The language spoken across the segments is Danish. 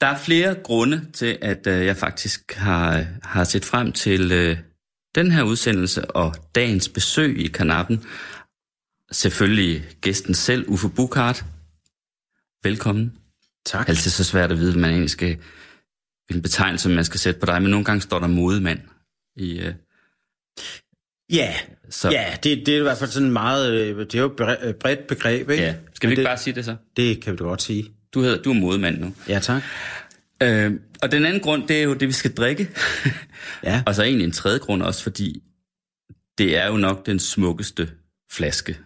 Der er flere grunde til, at øh, jeg faktisk har, har set frem til øh, den her udsendelse og dagens besøg i kanappen. Selvfølgelig gæsten selv, Uffe Bukart. Velkommen. Tak. Altid så svært at vide, hvad man egentlig skal, hvilken betegnelse man skal sætte på dig, men nogle gange står der modemand i... Øh, Ja, Så- så. ja det, det er i hvert fald sådan meget, øh, det er jo et bre- bredt begreb, ikke? ja. Skal vi ikke det, bare sige det så? Det kan vi da godt sige. Du, hedder, du er modemand nu. Ja, tak. Øh, og den anden grund, det er jo det, vi skal drikke. Ja. og så egentlig en tredje grund også, fordi det er jo nok den smukkeste flaske,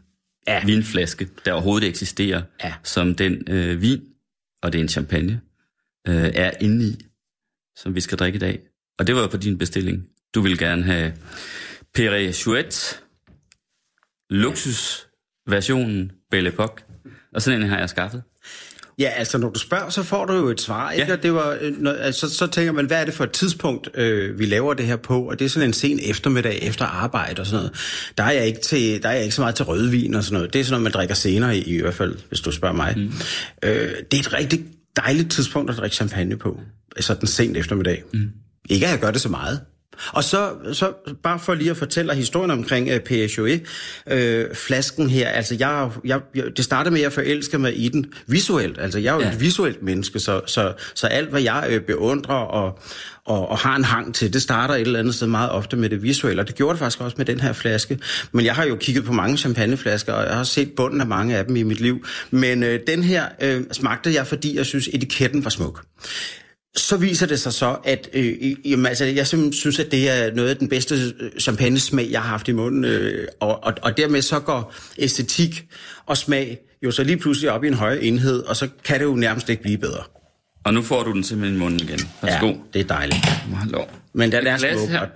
Ja. vinflaske, der overhovedet eksisterer, Ja. som den øh, vin, og det er en champagne, øh, er inde i, som vi skal drikke i dag. Og det var jo på din bestilling. Du ville gerne have Perrier Chouette, luksusversionen Belle Epoque, og sådan en har jeg skaffet. Ja, altså når du spørger, så får du jo et svar, ikke? Ja. Og det var, øh, når, altså, så tænker man, hvad er det for et tidspunkt, øh, vi laver det her på? Og det er sådan en sen eftermiddag efter arbejde og sådan noget. Der er jeg ikke, til, der er jeg ikke så meget til rødvin og sådan noget. Det er sådan noget, man drikker senere i, i hvert fald, hvis du spørger mig. Mm. Øh, det er et rigtig dejligt tidspunkt at drikke champagne på. Sådan sent eftermiddag. Mm. Ikke at jeg gør det så meget. Og så, så bare for lige at fortælle historien omkring uh, Peugeot, øh, flasken her, altså jeg, jeg, jeg, det startede med, at jeg forelskede mig i den visuelt. Altså jeg er jo ja. et visuelt menneske, så, så, så alt, hvad jeg øh, beundrer og, og, og har en hang til, det starter et eller andet sted meget ofte med det visuelle, og det gjorde det faktisk også med den her flaske. Men jeg har jo kigget på mange champagneflasker, og jeg har set bunden af mange af dem i mit liv. Men øh, den her øh, smagte jeg, fordi jeg synes, etiketten var smuk. Så viser det sig så, at øh, jamen, altså, jeg synes, at det er noget af den bedste øh, champagnesmag, jeg har haft i munden. Øh, og, og, og dermed så går æstetik og smag jo så lige pludselig op i en højere enhed, og så kan det jo nærmest ikke blive bedre. Og nu får du den simpelthen i munden igen. Værsgo. Ja, det er dejligt. Hallo. Men den er her. og-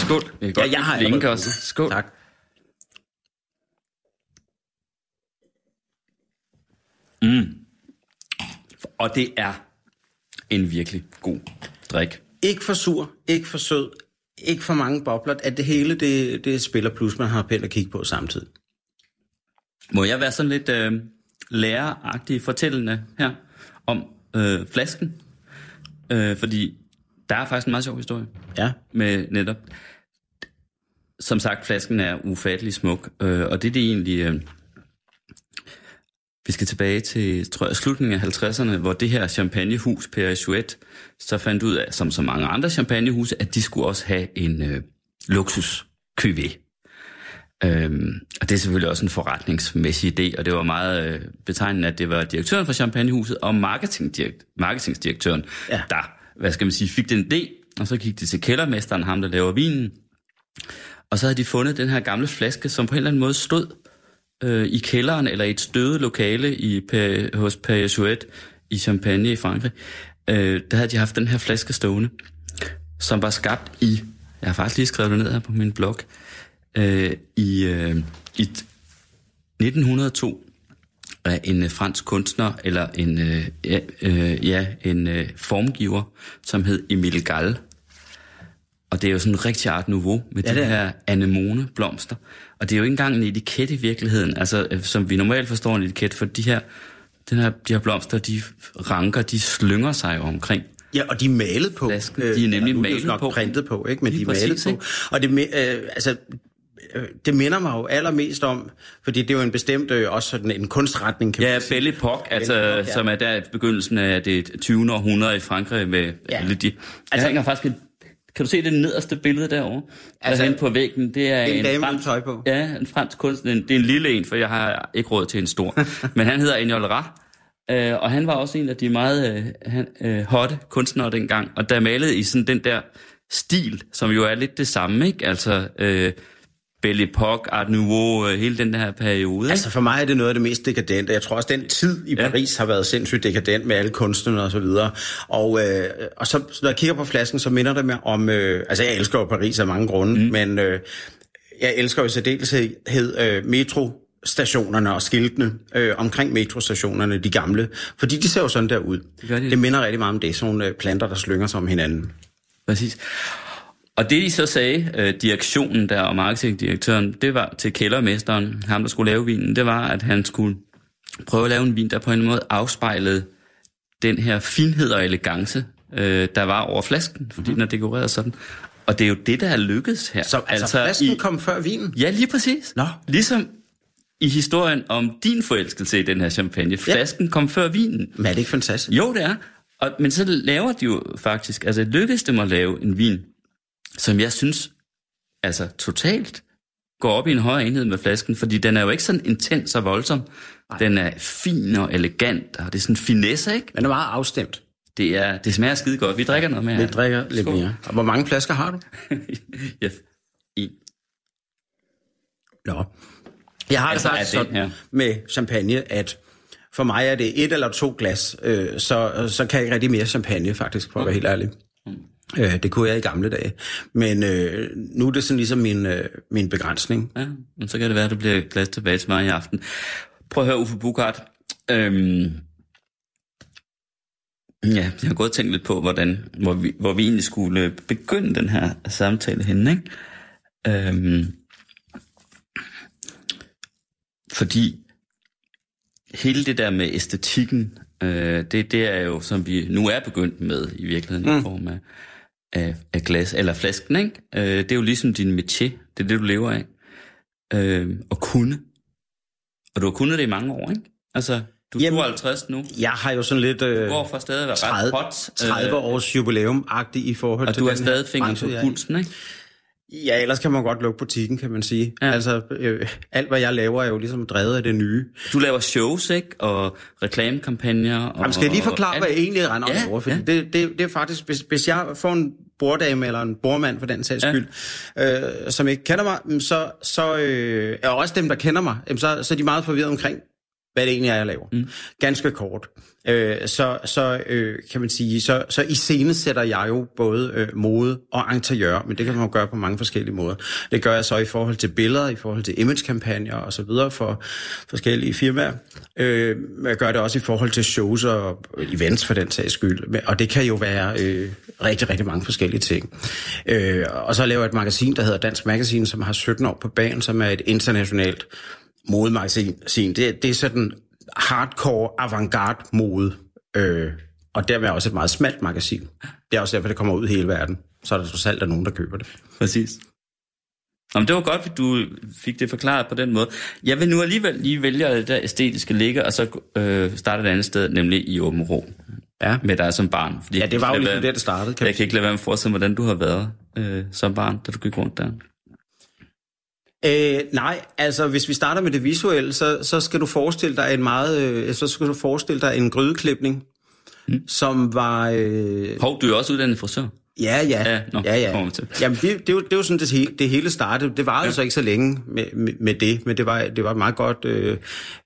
Skål. Kan godt jeg har blinke også. Skål. Tak. Og det er en virkelig god drik. Ikke for sur, ikke for sød, ikke for mange bobler. At det hele, det, det spiller plus, man har pænt at kigge på samtidig. Må jeg være sådan lidt øh, læreragtig fortællende her om øh, flasken? Øh, fordi der er faktisk en meget sjov historie Ja. med netop... Som sagt, flasken er ufattelig smuk, øh, og det er det egentlig... Øh, vi skal tilbage til, tror jeg, slutningen af 50'erne, hvor det her champagnehus, Perrier Chouette, så fandt ud af, som så mange andre champagnehuse, at de skulle også have en øh, luksus cuvée. Øhm, og det er selvfølgelig også en forretningsmæssig idé, og det var meget øh, betegnende, at det var direktøren for Champagnehuset og marketingdirekt, marketingdirektøren, Ja. der, hvad skal man sige, fik den idé, og så gik de til kældermesteren, ham der laver vinen, og så havde de fundet den her gamle flaske, som på en eller anden måde stod øh, i kælderen, eller i et støvet lokale i, Per- hos Chouette i Champagne i Frankrig. Øh, der havde de haft den her flaske stående, som var skabt i, jeg har faktisk lige skrevet det ned her på min blog, øh, i, øh, i t- 1902 af en øh, fransk kunstner, eller en, øh, ja, øh, ja, en øh, formgiver, som hed Emile Gall. Og det er jo sådan en rigtig art nouveau med ja, de er her anemone blomster. Og det er jo ikke engang en etiket i virkeligheden, altså øh, som vi normalt forstår en etiket, for de her, den her, de her blomster, de ranker, de slynger sig jo omkring. Ja, og de er malet på. Flasken, de er nemlig nu malet nok på. printet på, ikke? Men Lige de er malet præcis, på. Og det, øh, altså, øh, det minder mig jo allermest om, fordi det er jo en bestemt, øh, også sådan en kunstretning, kan Ja, man sige. Belle Epoque, altså, Belle Epoque, ja. som er der i begyndelsen af det 20. århundrede i Frankrig med ja. Ja. alle de... Altså, hænger faktisk et, kan du se det nederste billede derovre? Altså, Altså, på væggen, det er en en, dame fransk, tøj på. Ja, en fransk kunstner. Det er en lille en, for jeg har ikke råd til en stor. Men han hedder Enjol Ra, øh, og han var også en af de meget øh, han, øh, hotte kunstnere dengang. Og der malede i sådan den der stil, som jo er lidt det samme, ikke? Altså, øh, Belle Epoque, Art Nouveau, øh, hele den her periode. Altså for mig er det noget af det mest dekadente. Jeg tror også, den tid i Ja. Paris har været sindssygt dekadent med alle kunstnerne og så videre. Og, øh, og så, når jeg kigger på flasken, så minder det mig om... Øh, altså jeg elsker jo Paris af mange grunde, mm. men øh, jeg elsker jo i særdeleshed øh, metrostationerne og skiltene øh, omkring metrostationerne, de gamle. Fordi de ser jo sådan der ud. Det gør de. det minder rigtig meget om det, sådan nogle øh, planter, der slynger sig om hinanden. Præcis. Og det de så sagde, øh, direktionen der og marketingdirektøren, det var til kældermesteren, ham der skulle lave vinen, det var, at han skulle prøve at lave en vin, der på en måde afspejlede den her finhed og elegance, øh, der var over flasken, fordi den er dekoreret sådan. Og det er jo det, der er lykkedes her. Så altså, altså flasken i, kom før vinen? Ja, lige præcis. Nå. Ligesom i historien om din forelskelse i den her champagne. Flasken kom før vinen. Men er det ikke fantastisk? Jo, det er. Og, men så laver de jo faktisk, altså lykkedes dem at lave en vin, som jeg synes, altså totalt går op i en højere enhed med flasken, fordi den er jo ikke sådan intens og voldsom. Nej. Den er fin og elegant, og det er sådan finesse, ikke? Den er meget afstemt. Det, er, det smager skide godt. Vi drikker noget mere. Vi drikker lidt Skål. mere. Og hvor mange flasker har du? ja. En. Nå. Jeg har Altså, sagt den sådan med champagne, at for mig er det et eller to glas, øh, så, så kan jeg ikke rigtig mere champagne, faktisk, for at være helt ærlig. Øh, det kunne jeg i gamle dage. Men øh, nu er det sådan ligesom min, øh, min begrænsning. Ja, men så kan det være, at det bliver glas tilbage til mig i aften. Prøv at høre, Uffe Bukart. Øhm, ja, jeg har gået og tænkt lidt på, hvordan, hvor, vi, hvor vi egentlig skulle begynde den her samtale henne, ikke? Øhm, fordi hele det der med æstetikken, øh, det, det er jo, som vi nu er begyndt med i virkeligheden, mm. i form af, af, af glas, eller flasken, ikke? Øh, det er jo ligesom din métier, det er det, du lever af. Øh, at kunne. Og du har kunnet det i mange år, ikke? Altså, du er Jamen, 52 nu. Jeg har jo sådan lidt øh, Hvor for stadig være ret 30, hot. 30 års jubilæum-agtigt i forhold Og til du har stadig branche, på pulsen, ikke? Ja, ellers kan man godt lukke butikken, kan man sige. Ja. Altså, øh, alt hvad jeg laver er jo ligesom drevet af det nye. Du laver shows, ikke? Og reklamekampagner. Og, Jamen, skal jeg lige forklare, og hvad jeg egentlig render Ja, over? Fordi ja. det, det, det er faktisk, hvis, hvis jeg får en borddame eller en bordmand for den sags Ja. skyld, øh, som ikke kender mig, så, så øh, og også dem, der kender mig, så, så er de meget forvirret omkring, hvad det egentlig er, jeg laver. Mm. Ganske kort. Øh, så så øh, kan man sige, så, så i scene sætter jeg jo både øh, mode og interiør, men det kan man jo gøre på mange forskellige måder. Det gør jeg så i forhold til billeder, i forhold til imagekampagner og så videre for forskellige firmaer. Øh, men jeg gør det også i forhold til shows og events for den sags skyld. Og det kan jo være øh, rigtig, rigtig mange forskellige ting. Øh, og så laver jeg et magasin, der hedder Dansk Magasin, som har 17 år på banen, som er et internationalt modemagasin. Det, det er sådan hardcore avantgarde mode, øh, og dermed også et meget smalt magasin. Det er også derfor, det kommer ud i hele verden. Så er der trods alt der er nogen, der køber det. Præcis. Nå, men det var godt, at du fik det forklaret på den måde. Jeg vil nu alligevel lige vælge at det der æstetiske ligge, og så øh, starte et andet sted, nemlig i Åben Rå. Ja. Med dig som barn. Fordi Ja, det var jo ligesom der, det startede, kan Jeg kan ikke lade være med at forestille mig, hvordan du har været øh, som barn, da du gik rundt der. Øh, nej, altså hvis vi starter med det visuelle, så, så skal du forestille dig en meget, øh, så skal du forestille dig en grydeklipning, mm. som var... Øh, Hov, du er også uddannet frisør. Ja, ja. Ja, nå, ja, ja. til. Jamen, det, det, jo, det jo sådan, det, hele, det hele startede. Det varede ja. så ikke så længe med, med, med det, men det var, det var et meget godt øh,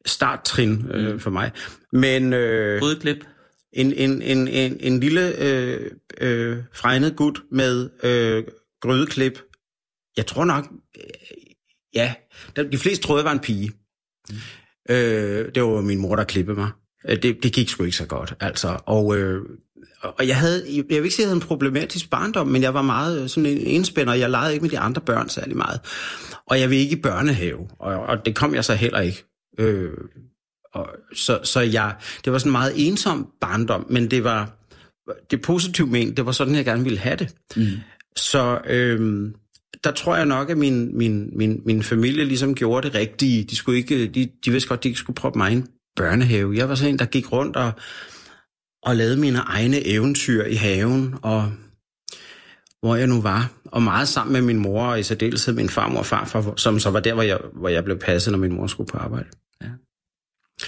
starttrin øh, Mm. for mig. Men øh, Rødklip. en, en, en, en, en lille øh, øh, fregnet gut med øh, grydeklip, jeg tror nok, ja, de fleste troede, jeg var en pige. Mm. Øh, det var min mor, der klippede mig. Øh, Det, det gik sgu ikke så godt, altså. Og, øh, og jeg havde, jeg vil ikke sige, at jeg havde en problematisk barndom, men jeg var meget øh, sådan en enspænder, og jeg legede ikke med de andre børn særlig meget. Og jeg vil ikke i børnehave, og, og det kom jeg så heller ikke. Øh, og, så, så jeg, det var sådan en meget ensom barndom, men det var det positivt ment, det var sådan, jeg gerne ville have det. Mm. Så øhm, der tror jeg nok, at min, min, min, min familie ligesom gjorde det rigtige. De, skulle ikke, de, de vidste godt, de ikke skulle proppe mig i en børnehave. Jeg var sådan en, der gik rundt og, og lavede mine egne eventyr i haven, og hvor jeg nu var. Og meget sammen med min mor, og i særdeleshed min farmor og farfar, som så var der, hvor jeg, hvor jeg blev passet, når min mor skulle på arbejde.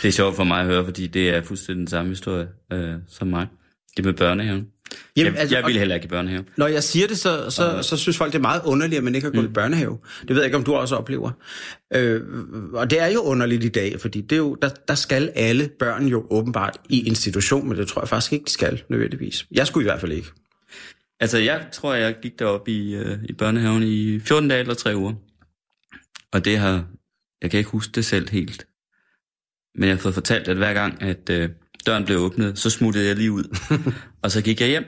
Det er sjovt for mig at høre, fordi det er fuldstændig den samme historie øh, som mig. Det med børnehaven. Jamen, jeg, altså, jeg vil heller ikke i børnehave. Når jeg siger det, så, så, så, så synes folk, det er meget underligt, at man ikke har gået mm. i børnehave. Det ved jeg ikke, om du også oplever. Øh, og det er jo underligt i dag, fordi det er jo, der, der skal alle børn jo åbenbart i institution, men det tror jeg faktisk ikke, de skal nødvendigvis. Jeg skulle i hvert fald ikke. Altså, jeg tror, jeg gik derop i, øh, i børnehaven i 14 dage eller 3 uger. Og det har, jeg kan ikke huske det selv helt. Men jeg har fået fortalt, at hver gang, at øh, døren blev åbnet, så smuttede jeg lige ud. og så gik jeg hjem.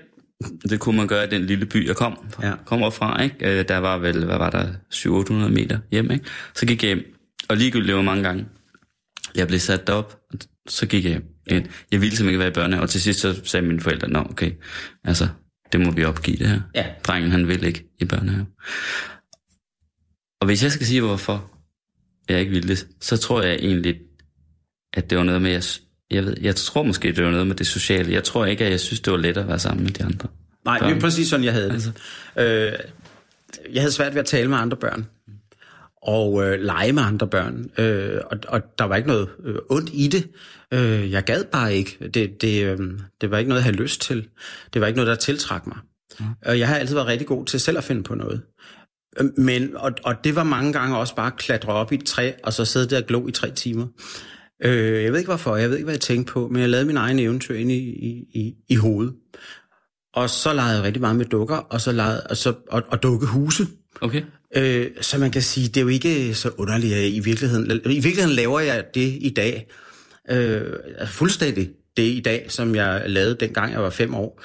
Det kunne man gøre i den lille by, jeg kom fra, ja. kommer fra. Ikke? Øh, der var vel, hvad var der, 700-800 meter hjem. Ikke? Så gik jeg hjem. Og ligegyldigt var mange gange. Jeg blev sat derop, og så gik jeg hjem. Ja. Jeg ville simpelthen ikke være i børnehave, og til sidst så sagde mine forældre, nå okay, altså, det må vi opgive det her. Ja. Drengen, han vil ikke i børnehave. Og hvis jeg skal sige, hvorfor jeg ikke ville det, så tror jeg egentlig, at det var noget med, jeg, jeg, ved, jeg tror måske, det var noget med det sociale. Jeg tror ikke, at jeg synes, det var let at være sammen med de andre. Nej, børn. det er præcis sådan, jeg havde det. Altså. Øh, jeg havde svært ved at tale med andre børn og øh, lege med andre børn. Øh, og, og der var ikke noget øh, ondt i det. Øh, jeg gad bare ikke. Det, det, øh, det var ikke noget, jeg havde lyst til. Det var ikke noget, der tiltrak mig. Mm. Og jeg har altid været rigtig god til selv at finde på noget. Øh, men, og, og det var mange gange også bare at klatre op i et træ, og så sidde der og glo i tre timer. Øh, jeg ved ikke hvorfor, jeg ved ikke, hvad jeg tænkte på, men jeg lavede min egen eventyr ind i, i, i, i hovedet. Og så legede jeg rigtig meget med dukker, og så legede, og, så, og, og dukkehuse. Okay. Øh, så man kan sige, det er jo ikke så underligt, at i virkeligheden, i virkeligheden laver jeg det i dag, øh, fuldstændig det i dag, som jeg lavede dengang jeg var fem år.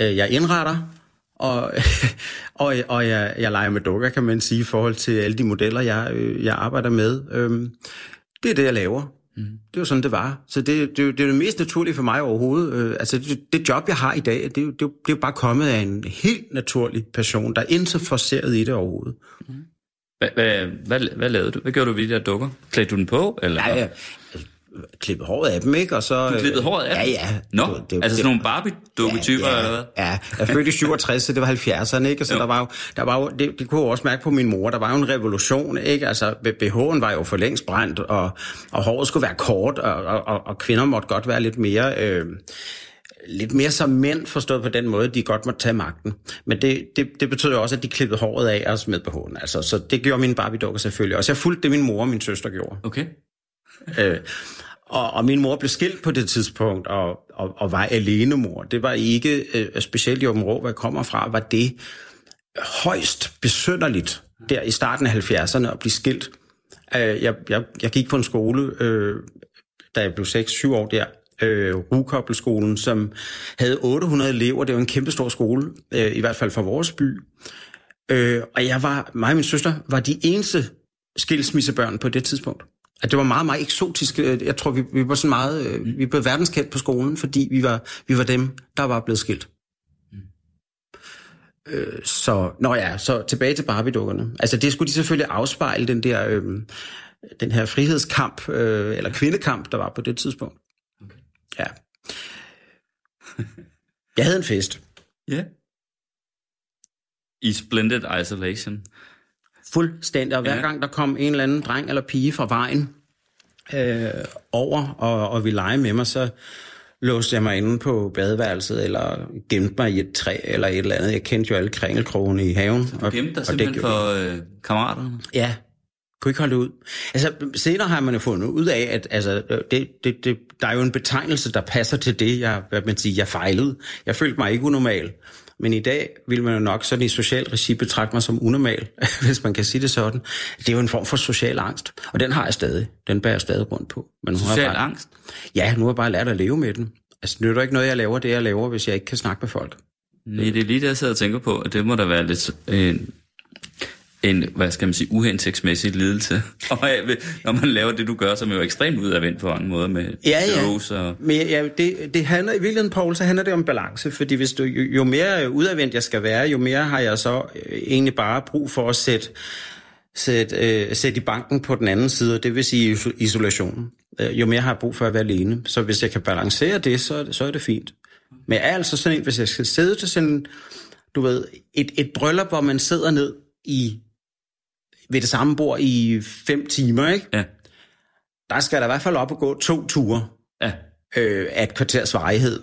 Øh, jeg indretter, og, og, og jeg, jeg leger med dukker, kan man sige, i forhold til alle de modeller, jeg, øh, jeg arbejder med. Øh, det er det, jeg laver. Mm. Det var sådan, det var. Så det, det, det er det mest naturlige for mig overhovedet. Øh, altså, det, det job, jeg har i dag, det, det, det er jo bare kommet af en helt naturlig person, der er ikke så forceret i det overhovedet. Mm. Hvad, hvad, hvad, hvad lavede du? Hvad gjorde du ved de der dukker? Klædte du den på? Eller? Ja, ja klippet håret af dem, ikke? Og så, du klippede håret af dem? Ja, ja. Nå, det, det, altså sådan nogle Barbie-dukketyper, ja, ja, eller hvad? Ja, jeg fødte i 67, så det var 70'erne, ikke? Og så jo. der var jo, der var jo det, det kunne jeg også mærke på min mor, der var jo en revolution, ikke? Altså, BH'en var jo for længst brændt, og, og håret skulle være kort, og, og, og kvinder måtte godt være lidt mere... Øh, lidt mere som mænd, forstået på den måde, de godt måtte tage magten. Men det, det, det betød jo også, at de klippede håret af os med BH'en. Altså, så det gjorde mine Barbie-dukker selvfølgelig også. Jeg fulgte det, min mor og min søster gjorde. Okay. Øh, og, og min mor blev skilt på det tidspunkt, og, og, og var alene mor. Det var ikke, øh, specielt i Åben Rå, hvor jeg kommer fra, var det højst besynderligt der i starten af 70'erne at blive skilt. Øh, jeg, jeg, jeg gik på en skole, øh, da jeg blev 6-7 år der, øh, Rukoppelskolen, som havde 800 elever. Det var en kæmpestor skole, øh, i hvert fald for vores by. Øh, og jeg var, mig og min søster var de eneste skilsmissebørn på det tidspunkt at det var meget, meget eksotisk. Jeg tror, vi, vi var sådan meget, øh, vi blev verdenskendt på skolen, fordi vi var, vi var dem, der var blevet skilt. Mm. Øh, så, nå ja, så tilbage til Barbie-dukkerne. Altså det skulle de selvfølgelig afspejle, den der, øh, den her frihedskamp, øh, eller kvindekamp, der var på det tidspunkt. Okay. Ja. Jeg havde en fest. Ja. Yeah. I Splendid Isolation. Fuldstændig. Og hver ja. gang der kom en eller anden dreng eller pige fra vejen øh, over, og, og vi lege med mig, så låste jeg mig inde på badeværelset, eller gemte mig i et træ, eller et eller andet. Jeg kendte jo alle kringelkrogene i haven. Så du gemte dig og, simpelthen og for øh, kammeraterne? Ja, kunne ikke holde det ud. Altså, senere har man jo fundet ud af, at altså, det, det, det, der er jo en betegnelse, der passer til det, jeg, hvad man siger, jeg fejlede. Jeg følte mig ikke unormal. Men i dag vil man jo nok sådan i socialt regi betragte mig som unormal, hvis man kan sige det sådan. Det er jo en form for social angst, og den har jeg stadig. Den bærer jeg stadig rundt på. Men nu social har bare, angst? Ja, nu har jeg bare lært at leve med den. Altså, det er ikke noget, jeg laver det, jeg laver, hvis jeg ikke kan snakke med folk. Nej, det er lige det, jeg sidder og tænker på, at det må da være lidt øh, en, hvad skal man sige, uhensigtsmæssig lidelse, når man laver det, du gør, som er jo ekstremt udadvendt på mange måder med ja, ja. og... Men ja, det, det handler i virkeligheden, Paul, så handler det om balance, fordi hvis du, jo, jo mere udadvendt jeg skal være, jo mere har jeg så øh, egentlig bare brug for at sætte, sætte, øh, sætte i banken på den anden side, det vil sige isolationen. Øh, jo mere har jeg brug for at være alene. Så hvis jeg kan balancere det, så, så er det fint. Men jeg er altså sådan en, hvis jeg skal sidde til sådan, du ved, et, et bryllup, hvor man sidder ned i ved det samme bord i fem timer, ikke? Ja. Der skal der i hvert fald op og gå to ture. Ja. øh, af et kvarters varighed,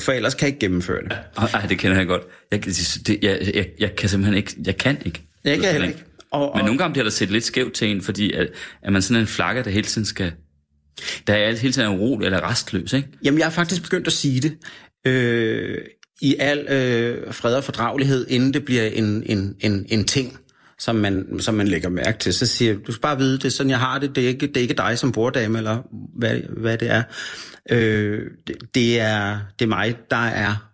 for ellers kan jeg ikke gennemføre det. Nej, det kender jeg godt. Jeg, det, jeg, jeg, jeg kan simpelthen ikke, jeg kan ikke. Jeg kan heller ikke. Og, og, Men nogle gange bliver der set lidt skævt til en, fordi at, at man sådan en flakke, der hele tiden skal... Der er hele tiden urolig eller restløs, ikke? Jamen, jeg har faktisk begyndt at sige det. Øh, I al øh, fred og fordragelighed, inden det bliver en, en, en, en ting som man, som man lægger mærke til. Så siger du skal bare vide, det er sådan, jeg har det. Det er ikke, det er ikke dig som borddame, eller hvad, hvad det er. Øh, det, det, er. det er mig, der er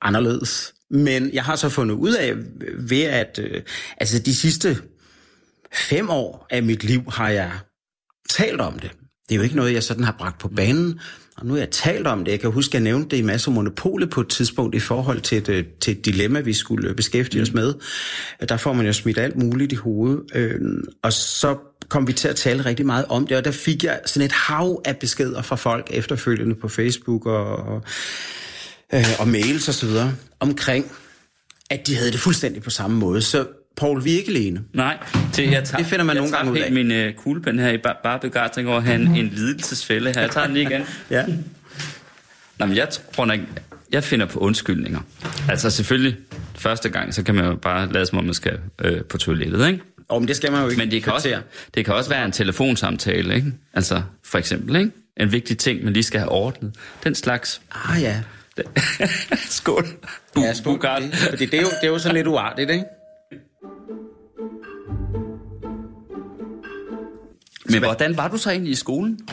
anderledes. Men jeg har så fundet ud af, ved at øh, altså de sidste fem år af mit liv har jeg talt om det. Det er jo ikke noget, jeg sådan har bragt på banen. Og nu har jeg talt om det. Jeg kan huske, at jeg nævnte det i masser af monopolet på et tidspunkt i forhold til et, øh, til et dilemma, vi skulle øh, beskæftige os med. Øh, der får man jo smidt alt muligt i hovedet. Øh, og så kom vi til at tale rigtig meget om det, og der fik jeg sådan et hav af beskeder fra folk efterfølgende på Facebook og, og, øh, og mails osv. omkring, at de havde det fuldstændig på samme måde. Så Paul, vi er ikke alene. Nej, det, jeg tager, det finder man jeg nogle gange ud af. min uh, kuglepen her i bare, bare begejstring over have en, lidelsesfælde her. Jeg tager den lige igen. ja. Nå, men jeg tror nok, jeg finder på undskyldninger. Altså selvfølgelig, første gang, så kan man jo bare lade som om, man skal øh, på toilettet, ikke? Oh, men det skal man jo ikke. Men det kan, også, det kan også være en telefonsamtale, ikke? Altså, for eksempel, ikke? En vigtig ting, man lige skal have ordnet. Den slags. Ah ja. skål. Ja, skål. Det, det er, jo, det er jo så lidt uartigt, ikke? Men hvordan var du så egentlig i skolen?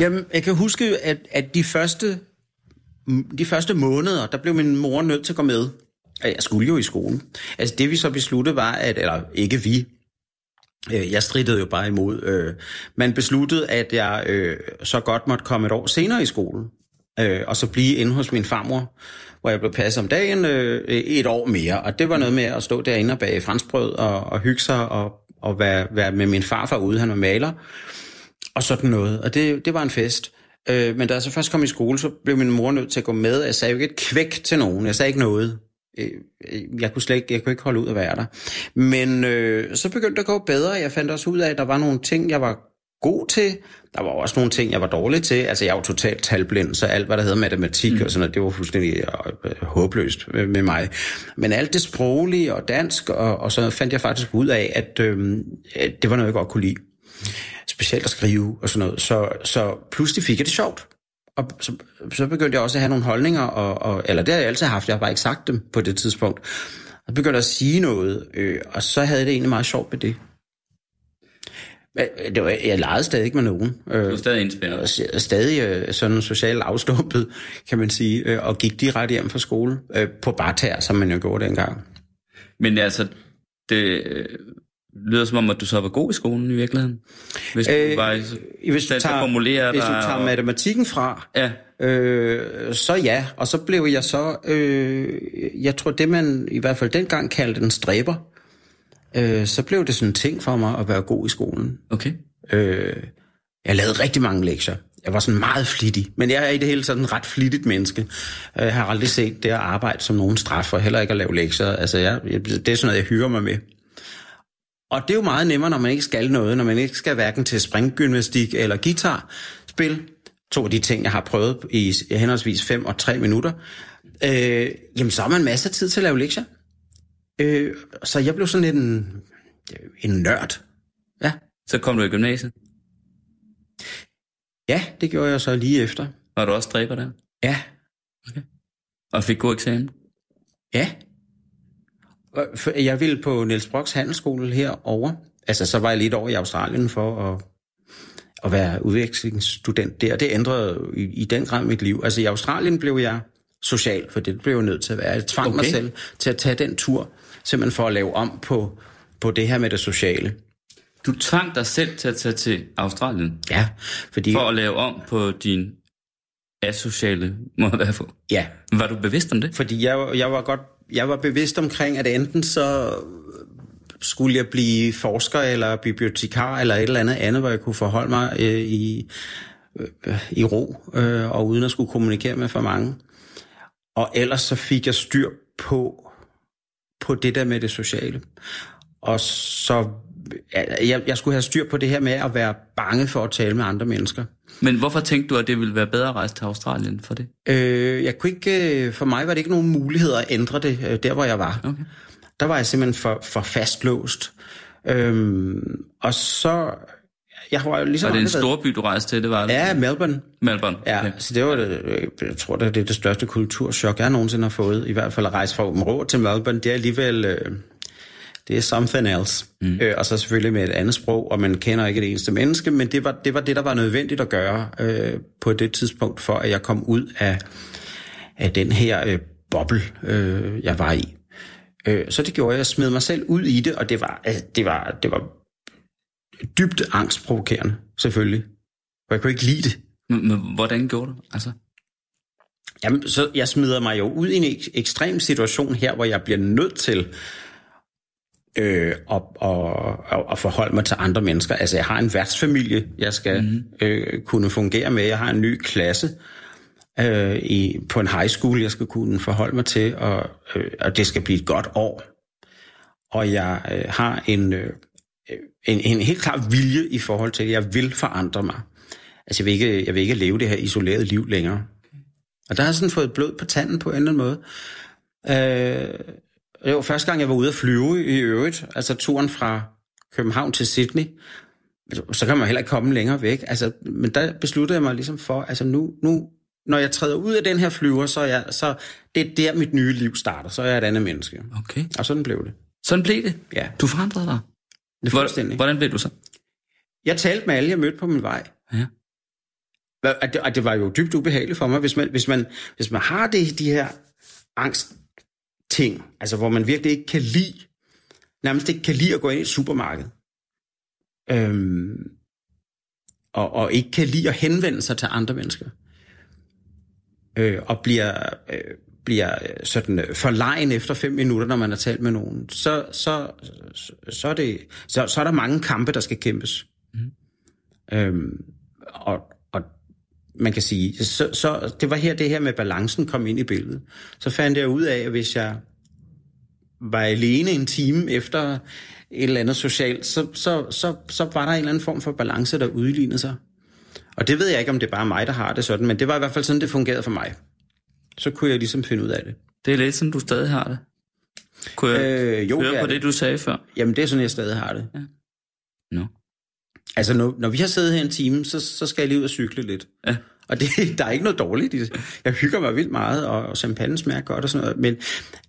Jamen, jeg kan huske, at, at de første de første måneder, der blev min mor nødt til at gå med. Jeg skulle jo i skolen. Altså det vi så besluttede var, at, eller ikke vi, øh, jeg stridede jo bare imod, øh, man besluttede, at jeg øh, så godt måtte komme et år senere i skolen, og så blive inde hos min farmor, hvor jeg blev passet om dagen et år mere. Og det var noget med at stå derinde og bage franskbrød og, og hygge sig og, og være, være med min farfar ude, han var maler, og sådan noget. Og det, det var en fest. Øh, men da jeg så først kom i skole, så blev min mor nødt til at gå med. Jeg sagde jo ikke et kvæk til nogen. Jeg sagde ikke noget. Øh, øh, jeg kunne slet ikke, jeg kunne ikke holde ud at være der. Men øh, så begyndte det at gå bedre. Jeg fandt også ud af, at der var nogle ting, jeg var god til. Der var også nogle ting, jeg var dårlig til. Altså, jeg var totalt talblind, så alt, hvad der hedder matematik mm. og sådan noget, det var fuldstændig øh, håbløst med mig. Men alt det sproglige og dansk, og, og så fandt jeg faktisk ud af, at, øh, det var noget, jeg godt kunne lide specielt at skrive og sådan noget. Så, så pludselig fik jeg det sjovt. Og så, så begyndte jeg også at have nogle holdninger, og, og, eller det har jeg altid haft, jeg har bare ikke sagt dem på det tidspunkt. Og begyndte jeg at sige noget, øh, og så havde jeg det egentlig meget sjovt med det. Det var, jeg legede stadig ikke med nogen. Du var stadig indspærret? Stadig øh, sådan socialt afstumpet, kan man sige, øh, og gik direkte hjem fra skole øh, på bartær, som man jo gjorde dengang. Men altså, det, lyder som om, at du så var god i skolen i virkeligheden. Hvis du øh, var hvis du tager, formulere hvis du tager og... matematikken fra, ja. øh, så ja. Og så blev jeg så, øh, jeg tror det man i hvert fald dengang kaldte en stræber, øh, så blev det sådan en ting for mig at være god i skolen. Okay. Øh, jeg lavede rigtig mange lektier. Jeg var sådan meget flittig, men jeg er i det hele sådan en ret flittigt menneske. Jeg har aldrig set det at arbejde som nogen straffer, heller ikke at lave lektier. Altså, jeg, det er sådan noget, jeg hygger mig med. Og det er jo meget nemmere, når man ikke skal noget, når man ikke skal hverken til springgymnastik eller guitarspil. To af de ting, jeg har prøvet i henholdsvis 5 og 3 minutter. Øh, jamen, så har man masser af tid til at lave lektier. Øh, så jeg blev sådan lidt en, en nørd. Ja. Så kom du i gymnasiet? Ja, det gjorde jeg så lige efter. Var du også dræber der? Ja. Okay. Og fik god eksamen? Ja. Jeg ville på Niels Brocks handelsskole herover. Altså, så var jeg lidt over i Australien for at, at være udvekslingsstudent der. Det ændrede i, i den grad mit liv. Altså, i Australien blev jeg social, for det blev jeg nødt til at være. Jeg tvang okay. mig selv til at tage den tur, simpelthen for at lave om på, på det her med det sociale. Du tvang dig selv til at tage til Australien? Ja, fordi... For at lave om på din asociale måde at være på? Ja. Var du bevidst om det? Fordi jeg, jeg var godt jeg var bevidst omkring, at enten så skulle jeg blive forsker eller bibliotekar eller et eller andet andet, hvor jeg kunne forholde mig øh, i, øh, i ro øh, og uden at skulle kommunikere med for mange. Og ellers så fik jeg styr på, på det der med det sociale. Og så jeg, jeg skulle have styr på det her med at være bange for at tale med andre mennesker. Men hvorfor tænkte du, at det ville være bedre at rejse til Australien for det? Øh, jeg kunne ikke, øh, for mig var det ikke nogen mulighed at ændre det, øh, der hvor jeg var. Okay. Der var jeg simpelthen for, for fastlåst. Øhm, og så, jeg var jo ligesom... Var det en stor by, du rejste til? Det var Ja, Melbourne. Melbourne. Ja, Okay. så det var det, øh, jeg tror, det er det største kulturschok, jeg nogensinde har fået. I hvert fald at rejse fra Åben Rå til Melbourne, det er alligevel... Øh, det er something else. Mm. Øh, og så selvfølgelig med et andet sprog, og man kender ikke det eneste menneske, men det var det, var det der var nødvendigt at gøre øh, på det tidspunkt, for at jeg kom ud af, af den her øh, boble, øh, jeg var i. Øh, så det gjorde jeg, jeg smed mig selv ud i det, og det var, øh, det var, det var dybt angstprovokerende, selvfølgelig. For jeg kunne ikke lide det. Men, men hvordan gjorde du? Altså, Jamen, så jeg smider mig jo ud i en ek- ekstrem situation her, hvor jeg bliver nødt til øh, at, at, at, at forholde mig til andre mennesker. Altså, jeg har en værtsfamilie, jeg skal mm. øh, kunne fungere med. Jeg har en ny klasse øh, i, på en high school, jeg skal kunne forholde mig til, og, øh, og det skal blive et godt år. Og jeg øh, har en, øh, en, en helt klar vilje i forhold til, at jeg vil forandre mig. Altså, jeg vil ikke, jeg vil ikke leve det her isolerede liv længere. Og der har jeg sådan fået blod på tanden på en eller anden måde. Øh, det var første gang, jeg var ude at flyve i øvrigt. Altså turen fra København til Sydney. Så kan man heller ikke komme længere væk. Altså, men der besluttede jeg mig ligesom for, altså nu, nu når jeg træder ud af den her flyver, så er jeg, så det er der, mit nye liv starter. Så er jeg et andet menneske. okay. Og sådan blev det. Sådan blev det. Ja, Du forandrede dig. Det Hvor- fuldstændig. Hvordan blev du så? Jeg talte med alle, jeg mødte på min vej. Ja. Og det, og det var jo dybt ubehageligt for mig, hvis man, hvis man, hvis man har det, de her angstting, altså hvor man virkelig ikke kan lide, nærmest ikke kan lide at gå ind i et supermarked, øhm, og, og ikke kan lide at henvende sig til andre mennesker, øh, og bliver, øh, bliver øh, sådan øh, forlegen efter fem minutter, når man har talt med nogen, så, så, så, så, er, det, så, så er der mange kampe, der skal kæmpes. Mm. Øhm, og, og man kan sige, så, så det var her, det her med balancen kom ind i billedet. Så fandt jeg ud af, at hvis jeg var alene en time efter et eller andet socialt, så, så, så, så var der en eller anden form for balance, der udlignede sig. Og det ved jeg ikke, om det er bare mig, der har det sådan, men det var i hvert fald sådan, det fungerede for mig. Så kunne jeg ligesom finde ud af det. Det er lidt sådan, du stadig har det. Kunne jeg Øh, jo, høre er på det. det, du sagde før? Jamen, det er sådan, jeg stadig har det. Nå. Altså, når, når vi har siddet her en time, så, så skal jeg lige ud og cykle lidt. Ja. Og det, der er ikke noget dårligt i det. Jeg hygger mig vildt meget, og, og champagne smager godt og sådan noget. Men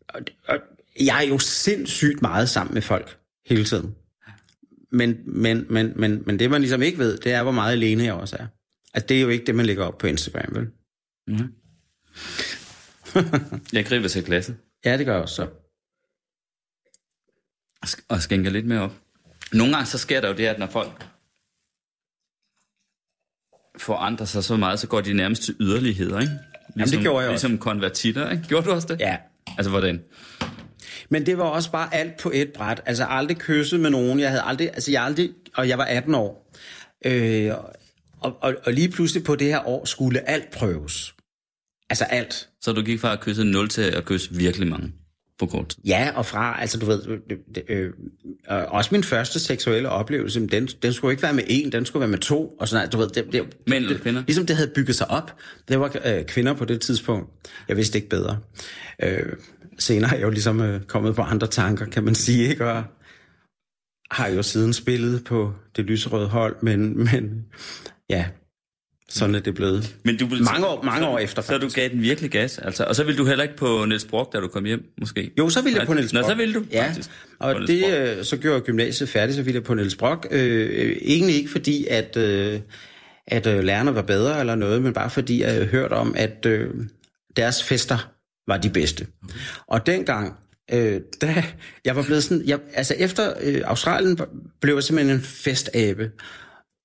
og, og, jeg er jo sindssygt meget sammen med folk hele tiden. Men, men, men, men, men det, man ligesom ikke ved, det er, hvor meget alene jeg også er. Altså, det er jo ikke det, man lægger op på Instagram, vel? Ja. jeg griber til glasset Ja, det gør jeg også så. og sk- og skænker lidt mere op. Nogle gange så sker der jo det, at når folk forandrer sig så meget, så går de nærmest til yderligheder, ikke? Ligesom, gjorde jeg også. Ligesom konvertitter, ikke? Gjorde du også det? Ja. Altså, hvordan? Men det var også bare alt på et bræt. Altså aldrig kysset med nogen. Jeg havde aldrig, altså jeg aldrig, og jeg var 18 år. Øh, og, og, og lige pludselig på det her år skulle alt prøves. Altså alt. Så du gik fra at kysse 0 til at kysse virkelig mange på kort tid? Ja, og fra, altså du ved, øh, øh, øh, øh, også min første seksuelle oplevelse, den, den skulle ikke være med en, den skulle være med to, og sådan noget. Du ved, det, det, Mænd eller kvinder? Ligesom det havde bygget sig op. Det var øh, kvinder på det tidspunkt. Jeg vidste ikke bedre. Øh, senere er jeg jo ligesom øh, kommet på andre tanker, kan man sige, ikke? Og har jo siden spillet på det lyserøde hold, men, men ja, sådan er det blevet. Men du ville, Mange år- mange år efter, Så du faktisk. gav den virkelig gas, altså. Og så ville du heller ikke på Niels Brock, da du kom hjem, måske? Jo, så ville jeg på Niels Nå, Brock. så ville du ja. faktisk. Og det, øh, så gjorde jeg gymnasiet færdigt, så ville jeg på Niels Brock. Øh, øh, egentlig ikke fordi, at, øh, at øh, lærerne var bedre eller noget, men bare fordi jeg havde hørt om, at øh, deres fester var de bedste. Og dengang, øh, da jeg var blevet sådan... Jeg, altså efter øh, Australien blev jeg simpelthen en festabe.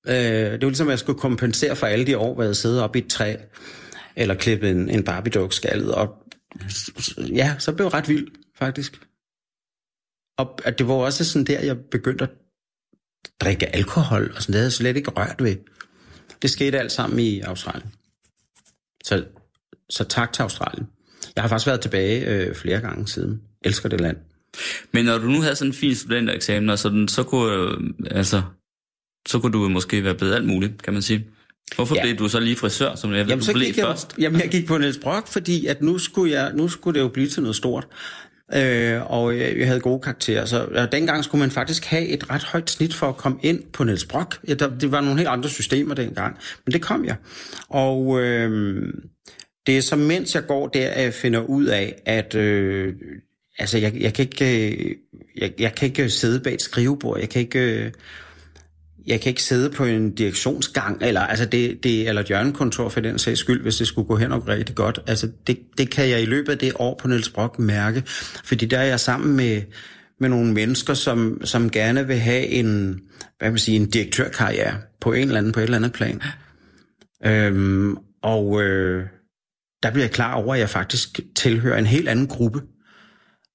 Øh, det var ligesom, at jeg skulle kompensere for alle de år, hvor jeg sidder oppe i et træ, eller klippe en, en barbie skaldet og ja, så blev jeg ret vild, faktisk. Og at det var også sådan der, jeg begyndte at drikke alkohol, og sådan det havde jeg slet ikke rørt ved. Det skete alt sammen i Australien. Så, så tak til Australien. Jeg har faktisk været tilbage øh, flere gange siden. Elsker det land. Men når du nu havde sådan en fin studentereksamen, og sådan, så kunne, øh, altså, så kunne du måske være blevet alt muligt, kan man sige. Hvorfor Ja. blev du så lige frisør, som jeg ved, Jamen, du blev jeg, først? jamen, jeg gik på Niels Brock, fordi at nu skulle, jeg, nu skulle det jo blive til noget stort. Øh, og jeg, jeg havde gode karakterer. Så og dengang skulle man faktisk have et ret højt snit for at komme ind på Niels Brock. Ja, der, det var nogle helt andre systemer dengang. Men det kom jeg. Og øh, det er så mens jeg går der, at jeg finder ud af, at øh, altså, jeg, jeg, kan ikke, øh, jeg, jeg kan ikke sidde bag et skrivebord. Jeg kan ikke... Øh, jeg kan ikke sidde på en direktionsgang, eller, altså det, det, eller et hjørnekontor for den sags skyld, hvis det skulle gå hen og rigtig godt. Altså det, det kan jeg i løbet af det år på Niels Brock mærke, fordi der er jeg sammen med, med nogle mennesker, som, som gerne vil have en, hvad man sige, en direktørkarriere på en eller anden, på et eller andet plan. Øhm, og øh, der bliver jeg klar over, at jeg faktisk tilhører en helt anden gruppe,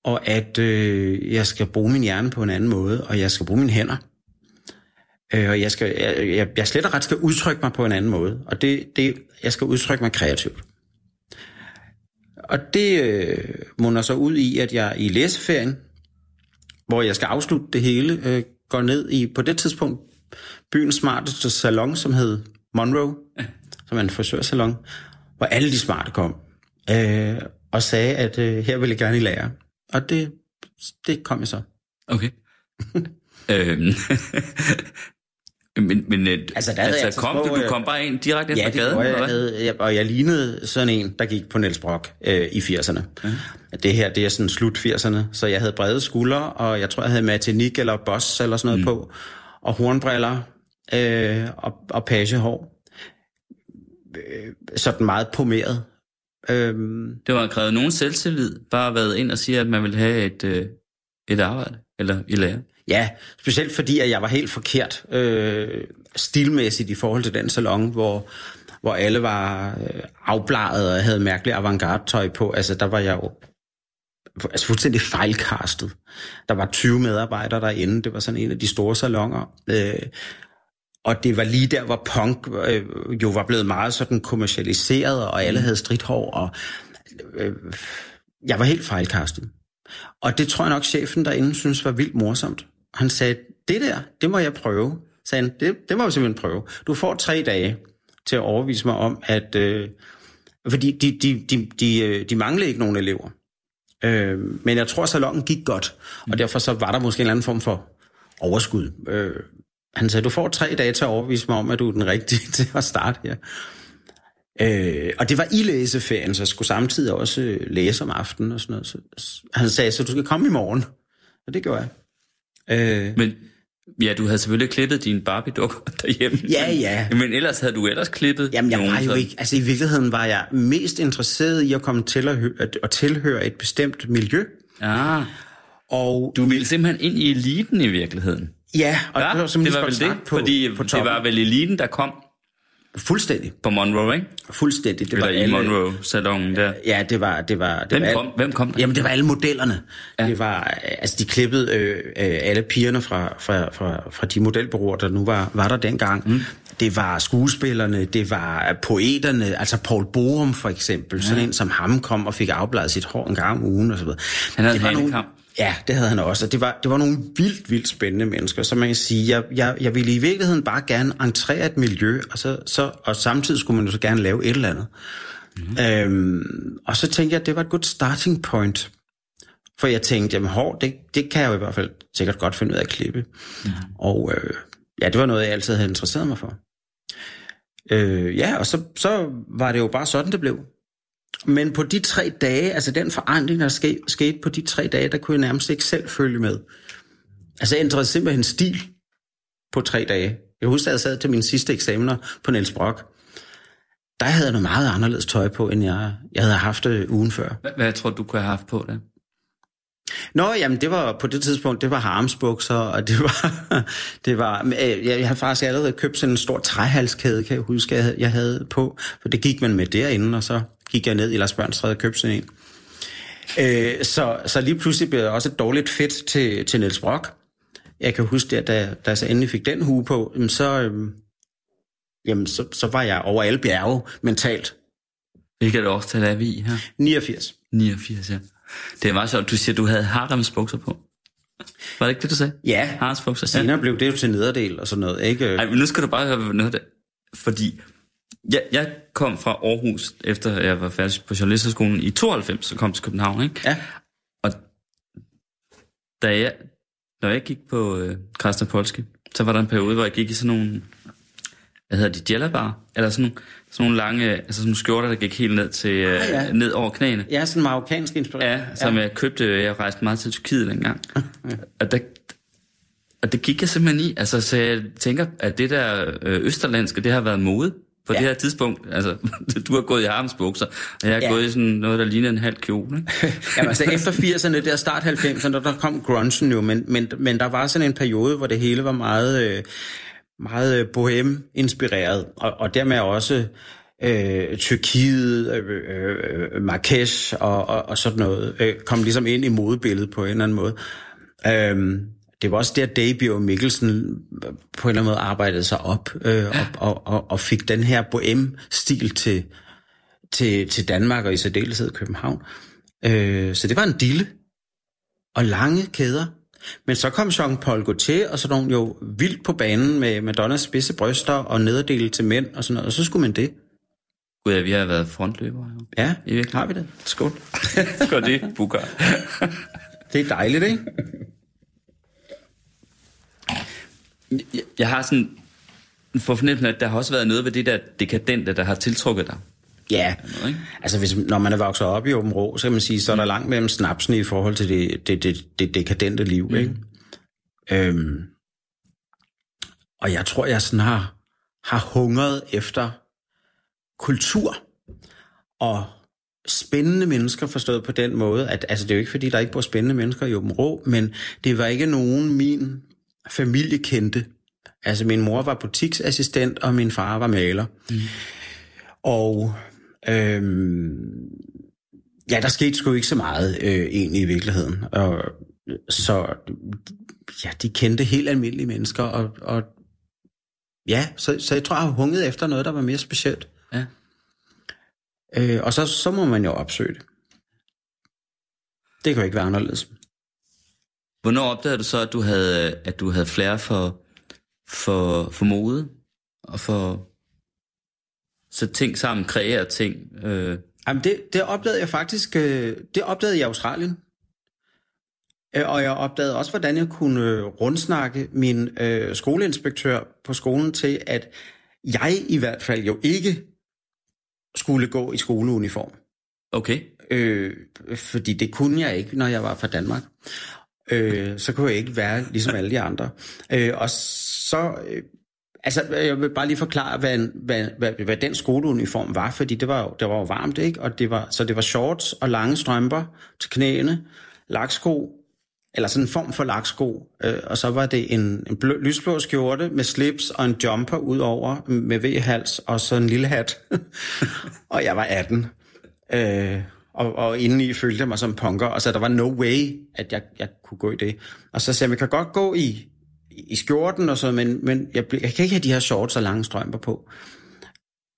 og at øh, jeg skal bruge min hjerne på en anden måde, og jeg skal bruge mine hænder. Øh, og jeg, skal, jeg, jeg, jeg slet og ret skal udtrykke mig på en anden måde. Og det, det, jeg skal udtrykke mig kreativt. Og det øh, munder så ud i, at jeg i læseferien, hvor jeg skal afslutte det hele, øh, går ned i, på det tidspunkt, byens smarteste salon, som hed Monroe, som er en frisørsalon, hvor alle de smarte kom, øh, og sagde, at øh, her vil jeg gerne i lære. Og det, det kom jeg så. Okay. øhm, men, men øh, Altså, der altså, altså kom små, du, du kom bare ind direkte Ja, efter gaden? gjorde jeg, jeg, hvad? havde, jeg, og jeg lignede sådan en, der gik på Niels Brock øh, i 80'erne. Mm. Det her, det er sådan slut 80'erne, så jeg havde brede skuldre, og jeg tror, jeg havde matinik eller boss eller sådan noget mm. på, og hornbriller øh, og, og pagehår. Øh, sådan meget pomeret. Øh, Det var krævet nogen selvtillid, bare været ind og sige, at man ville have et, øh, et arbejde, eller i lære. Ja, specielt fordi, at jeg var helt forkert øh, stilmæssigt i forhold til den salon, hvor, hvor alle var øh, afbladet og havde mærkeligt avantgarde-tøj på. Altså, der var jeg jo altså, fuldstændig fejlkastet. Der var 20 medarbejdere derinde. Det var sådan en af de store salonger. Øh, og det var lige der, hvor punk øh, jo var blevet meget sådan kommercialiseret, og alle havde stridthår, og øh, jeg var helt fejlkastet. Og det tror jeg nok, chefen derinde synes var vildt morsomt. Han sagde, det der, det må jeg prøve. Sagde han, det, det må jeg simpelthen prøve. Du får tre dage til at overvise mig om, at... Øh, fordi de, de, de, de, øh, de manglede ikke nogen elever. Øh, men jeg tror, salongen gik godt, og derfor så var der måske en eller anden form for overskud. Øh, han sagde, du får tre dage til at overvise mig om, at du er den rigtige til at starte her. Øh, og det var i læseferien, så jeg skulle samtidig også øh, læse om aftenen og sådan noget. Så, han sagde, så du skal komme i morgen. Og det gjorde jeg. Øh, Men ja, du havde selvfølgelig klippet dine Barbie-dukker derhjemme. Ja, ja. Men ellers havde du ellers klippet Jamen, jeg nogen, var jo ikke... Altså, i virkeligheden var jeg mest interesseret i at komme til at, hø- at, tilhøre et bestemt miljø. Ah, Og du ville simpelthen ind i eliten i virkeligheden. ja, og Ja, det var, det simpelthen var vel det, på, fordi på det var vel eliten, der kom Fuldstændig. på Monroe, ikke? Fuldstændig. Det Eller var i alle, Monroe-salongen der. Ja, det var... Det var, det Hvem var kom, hvem kom der? Jamen, det var alle modellerne. Ja. Det var, altså, de klippede øh, øh, alle pigerne fra, fra, fra, fra de modelbureauer, der nu var, var der dengang. Mm. Det var skuespillerne, det var poeterne, altså Paul Borum for eksempel, ja. sådan en som ham kom og fik afbladet sit hår en gang om ugen og så videre. Han havde det var handicap. nogle, Ja, det havde han også. Og det var, det var nogle vildt, vildt spændende mennesker. Så man kan sige, jeg, jeg, jeg ville i virkeligheden bare gerne entrere et miljø, og, så, så, og samtidig skulle man jo så gerne lave et eller andet. Mm. Øhm, og så tænkte jeg, at det var et godt starting point. For jeg tænkte, jamen hår, det, det kan jeg jo i hvert fald sikkert godt finde ud af at klippe. Mm. Og øh, ja, det var noget, jeg altid havde interesseret mig for. Øh, ja, og så, så var det jo bare sådan, det blev. Men på de tre dage, altså den forandring, der skete, skete på de tre dage, der kunne jeg nærmest ikke selv følge med. Altså jeg ændrede simpelthen stil på tre dage. Jeg husker, at jeg sad til mine sidste eksamener på Niels Brock. Der havde jeg noget meget anderledes tøj på, end jeg, jeg havde haft det ugen før. Hvad, hvad tror du, du kunne have haft på der? Nå, jamen det var på det tidspunkt, det var harmsbukser, og det var, det var øh, jeg, jeg havde faktisk allerede købt sådan en stor træhalskæde, kan jeg huske, jeg havde, jeg havde på, for det gik man med derinde, og så gik jeg ned i Lars Børnstræde og købte sådan en. Øh, så, så lige pludselig blev jeg også et dårligt fedt til, til Niels Brock. Jeg kan huske, at da, da jeg så endelig fik den hue på, så, øhm, jamen så, så var jeg over alle bjerge mentalt. Hvilket årstal er vi i her? 89. 89, ja. Det er meget sjovt, du siger, du havde haremsbukser på. Var det ikke det, du sagde? Ja, Haremsbukser. senere blev det jo til nederdel og sådan noget, ikke? Ej, men nu skal du bare høre noget af det. Fordi jeg, jeg kom fra Aarhus, efter jeg var færdig på journalisterskolen i 92, så kom til København, ikke? Ja. Og da jeg, når jeg gik på øh, Krasnopolski, så var der en periode, hvor jeg gik i sådan nogle, hvad hedder de, jellerbar? Eller sådan nogle, sådan nogle lange, altså sådan nogle skjorter, der gik helt ned, til, øh, Ah, ja. ned over knæene. Ja, sådan marokkansk inspireret. Ja, som ja. jeg købte, jeg rejste meget til Tyrkiet dengang. og, der, og det gik jeg simpelthen i. Altså, så jeg tænker, at det der øh, østerlandske, det har været mode på ja. Det her tidspunkt. Altså, du har gået i harmsbukser, og jeg har ja. Gået i sådan noget, der ligner en halv kjole. Jamen altså efter 80'erne, der start 90'erne, der kom grungen jo, men, men, men der var sådan en periode, hvor det hele var meget, øh, meget øh, bohem-inspireret, og, og dermed også øh, Tyrkiet, øh, øh, Marrakesh og, og, og sådan noget, øh, kom ligesom ind i modebilledet på en eller anden måde. Øhm, det var også der, Davy og Mikkelsen på en eller anden måde arbejdede sig op øh, og, og, og, og fik den her bohem-stil til, til, til Danmark og i særdeleshed København. Øh, så det var en dille og lange kæder. Men så kom Jean-Paul Gaultier og sådan nogle jo vildt på banen med Madonnas spidse bryster og nederdele til mænd og sådan noget, og så skulle man det. Gud, ja, vi har været frontløbere. Jo. Ja, I har vi det. Skål. Skål det, Bukar. Det er dejligt, ikke? Jeg, jeg har sådan for fornemmelsen, at der har også været noget ved det der dekadente, der har tiltrukket dig. Ja, Noget, altså hvis, når man er vokset op i Åben Rå, så kan man sige, så er der langt mellem snapsene i forhold til det, det, det, det dekadente liv, mm. ikke? Øhm, og jeg tror, jeg sådan har, har hungret efter kultur og spændende mennesker forstået på den måde, at altså, det er jo ikke, fordi der ikke bor spændende mennesker i Åben Rå, men det var ikke nogen min familie kendte. Altså min mor var butiksassistent, og min far var maler. Mm. Og øhm, ja, der skete sgu ikke så meget øh, egentlig i virkeligheden. Og, så ja, de kendte helt almindelige mennesker, og, og ja, så, så jeg tror, jeg har hunget efter noget, der var mere specielt. Ja. Øh, og så, så må man jo opsøge det. Det kan jo ikke være anderledes. Hvornår opdagede du så, at du havde, at du havde flere for, for, for mode? Og for så ting sammen, kreere ting? Øh, Jamen det, det opdagede jeg faktisk, øh, det opdagede jeg i Australien. Øh, Og jeg opdagede også, hvordan jeg kunne øh, rundsnakke min øh, skoleinspektør på skolen til, at jeg i hvert fald jo ikke skulle gå i skoleuniform. okay. Øh, fordi det kunne jeg ikke, når jeg var fra Danmark. Øh, så kunne jeg ikke være ligesom alle de andre. Øh, og så... Øh, altså, jeg vil bare lige forklare, hvad, hvad, hvad, hvad den skoleuniform var, fordi det var jo, det var jo varmt, ikke? Og det var, så det var shorts og lange strømper til knæene, laksko, eller sådan en form for laksko, øh, og så var det en, en blø, lysblå skjorte med slips og en jumper ud over med V-hals og så en lille hat. og jeg var 18. Øh, og, og indeni følte jeg mig som punker, og så der var no way, at jeg, jeg kunne gå i det. Og så sagde jeg, jeg kan godt gå i, i skjorten og så, men, men jeg, jeg kan ikke have de her shorts og lange strømper på.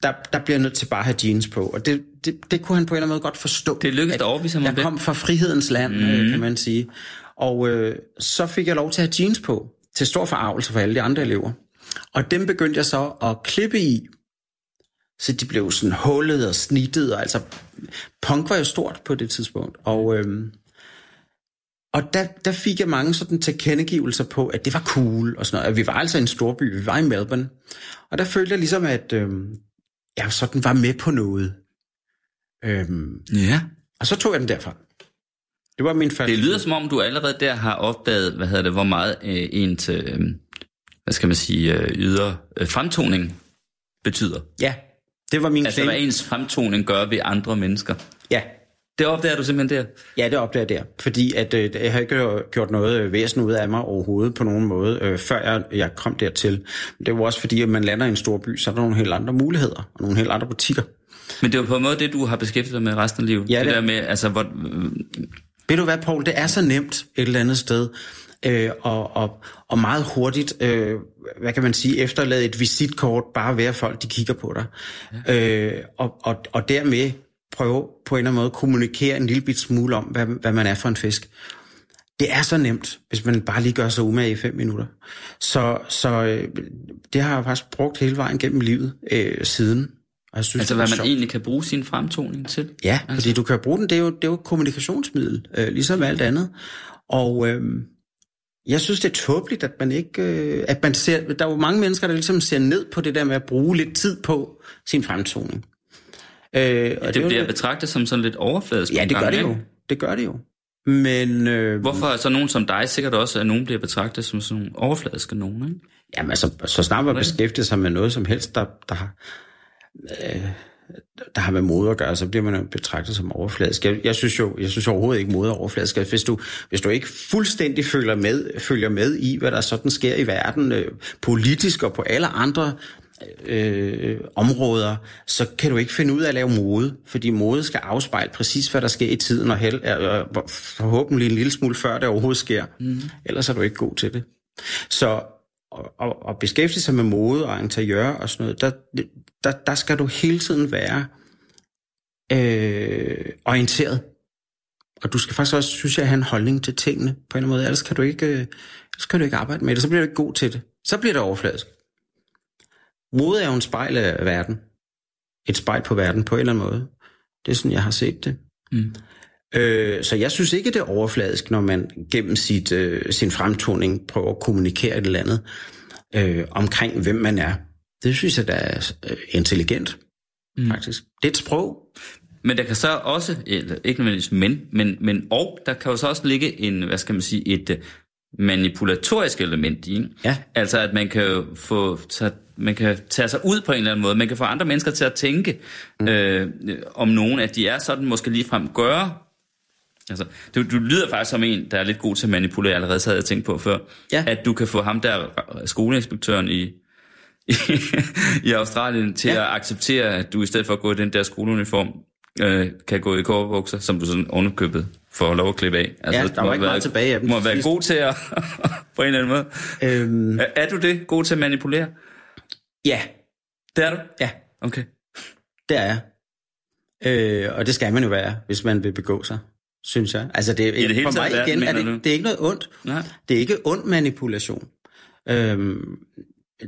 Der, der bliver jeg nødt til bare at have jeans på, og det, det, det kunne han på en eller anden måde godt forstå. Det lykkedes at at overbevise ham om Jeg det. kom fra frihedens land, mm. kan man sige. Og øh, så fik jeg lov til at have jeans på, til stor forarvelse for alle de andre elever. Og dem begyndte jeg så at klippe i, så de blev sådan hullet og snittet, og altså punk var jo stort på det tidspunkt, og, øhm, og der, der fik jeg mange sådan tilkendegivelser på, at det var cool og sådan noget. Og Vi var altså i en storby, vi var i Melbourne, og der følte jeg ligesom, at øhm, jeg sådan var med på noget. Øhm, Ja. og så tog jeg den derfra. Det var min første. Det lyder som om, du allerede der har opdaget, hvad hedder det, hvor meget øh, en til, øh, hvad skal man sige, øh, yder øh, fremtoning betyder. Ja, det var min Altså, claim. hvad ens fremtoning gør ved andre mennesker. Ja, Det opdager du simpelthen der. Ja, det opdager jeg der. Fordi at, øh, jeg har ikke gjort noget øh, væsen ud af mig overhovedet på nogen måde, øh, før jeg, jeg kom dertil. Det var også fordi, at man lander i en stor by, så er der nogle helt andre muligheder, og nogle helt andre butikker. Men det er jo på en måde det, du har beskæftiget dig med resten af livet. Ja, det, det- der med, altså, hvor, Ved du hvad, Paul, det er så nemt et eller andet sted, øh, og, og, og meget hurtigt, øh, hvad kan man sige, efterlade et visitkort, bare ved at folk de kigger på dig. Ja. Øh, og, og, og dermed prøve på en eller anden måde at kommunikere en lille bit smule om, hvad, hvad man er for en fisk. Det er så nemt, hvis man bare lige gør sig umage i fem minutter. Så, så øh, det har jeg faktisk brugt hele vejen gennem livet øh, siden. Og jeg synes, altså hvad man sjovt. egentlig kan bruge sin fremtoning til? Ja, altså. fordi du kan bruge den, det er jo, det er jo et kommunikationsmiddel, øh, ligesom alt andet. Og øh, jeg synes, det er tåbeligt, at man ikke... Øh, at man ser, der er jo mange mennesker, der ligesom ser ned på det der med at bruge lidt tid på sin fremtoning. Øh, ja, og det, det bliver jo, betragtet som sådan lidt overfladisk. Ja, det gør det jo. Det gør det jo. Men, øh, Hvorfor er så nogen som dig sikkert også, at nogen bliver betragtet som sådan nogle overfladiske nogen, ikke? Jamen altså, så snart man beskæftiger sig med noget som helst, der, der, har, øh, der har med mode at gøre, så bliver man jo betragtet som overfladisk. Jeg, jeg, synes jo jeg synes overhovedet ikke, mode er overfladisk. Hvis du, hvis du ikke fuldstændig følger med, følger med i, hvad der sådan sker i verden, øh, politisk og på alle andre øh, områder, så kan du ikke finde ud af at lave mode, fordi mode skal afspejle præcis, hvad der sker i tiden, og held, øh, forhåbentlig en lille smule før det overhovedet sker. Mm. Ellers er du ikke god til det. Så at, at beskæftige sig med mode og interiør og sådan noget, der, der, der skal du hele tiden være øh, orienteret. Og du skal faktisk også, synes jeg, have en holdning til tingene på en eller anden måde. Ellers kan du ikke, øh, ellers kan du ikke arbejde med det. Så bliver du ikke god til det. Så bliver det overfladisk. Mode er jo en spejl af verden. Et spejl på verden på en eller anden måde. Det er sådan, jeg har set det. Mm. Øh, så jeg synes ikke, det er overfladisk, når man gennem sit, øh, sin fremtoning prøver at kommunikere et eller andet øh, omkring, hvem man er. Det synes jeg, der er øh, intelligent, mm. faktisk. Det er et sprog. Men der kan så også, eller ikke nødvendigvis men, men, men og, der kan jo så også ligge en, hvad skal man sige, et øh, manipulatorisk element i. Ja. Altså at man kan få tage, man kan tage sig ud på en eller anden måde. Man kan få andre mennesker til at tænke mm. øh, om nogen, at de er sådan måske ligefrem gøre. Altså, du, du lyder faktisk som en, der er lidt god til at manipulere, allerede så havde jeg tænkt på før. Ja. At du kan få ham der, skoleinspektøren i, i, i Australien, til ja. at acceptere, at du i stedet for at gå i den der skoleuniform, øh, kan gå i kårebukser, som du sådan underkøbet for lov at klippe af. Altså, ja, der var ikke være, meget tilbage af dem. må være god til at, på en eller anden måde. Øhm, er, er du det? God til at manipulere? Ja. Det er du? Ja. Okay. Det er jeg. Øh, og det skal man jo være, hvis man vil begå sig, synes jeg. Altså det, I det for mig verden, igen, er det, det er ikke noget ondt. Nej. Det er ikke ond manipulation. Øhm,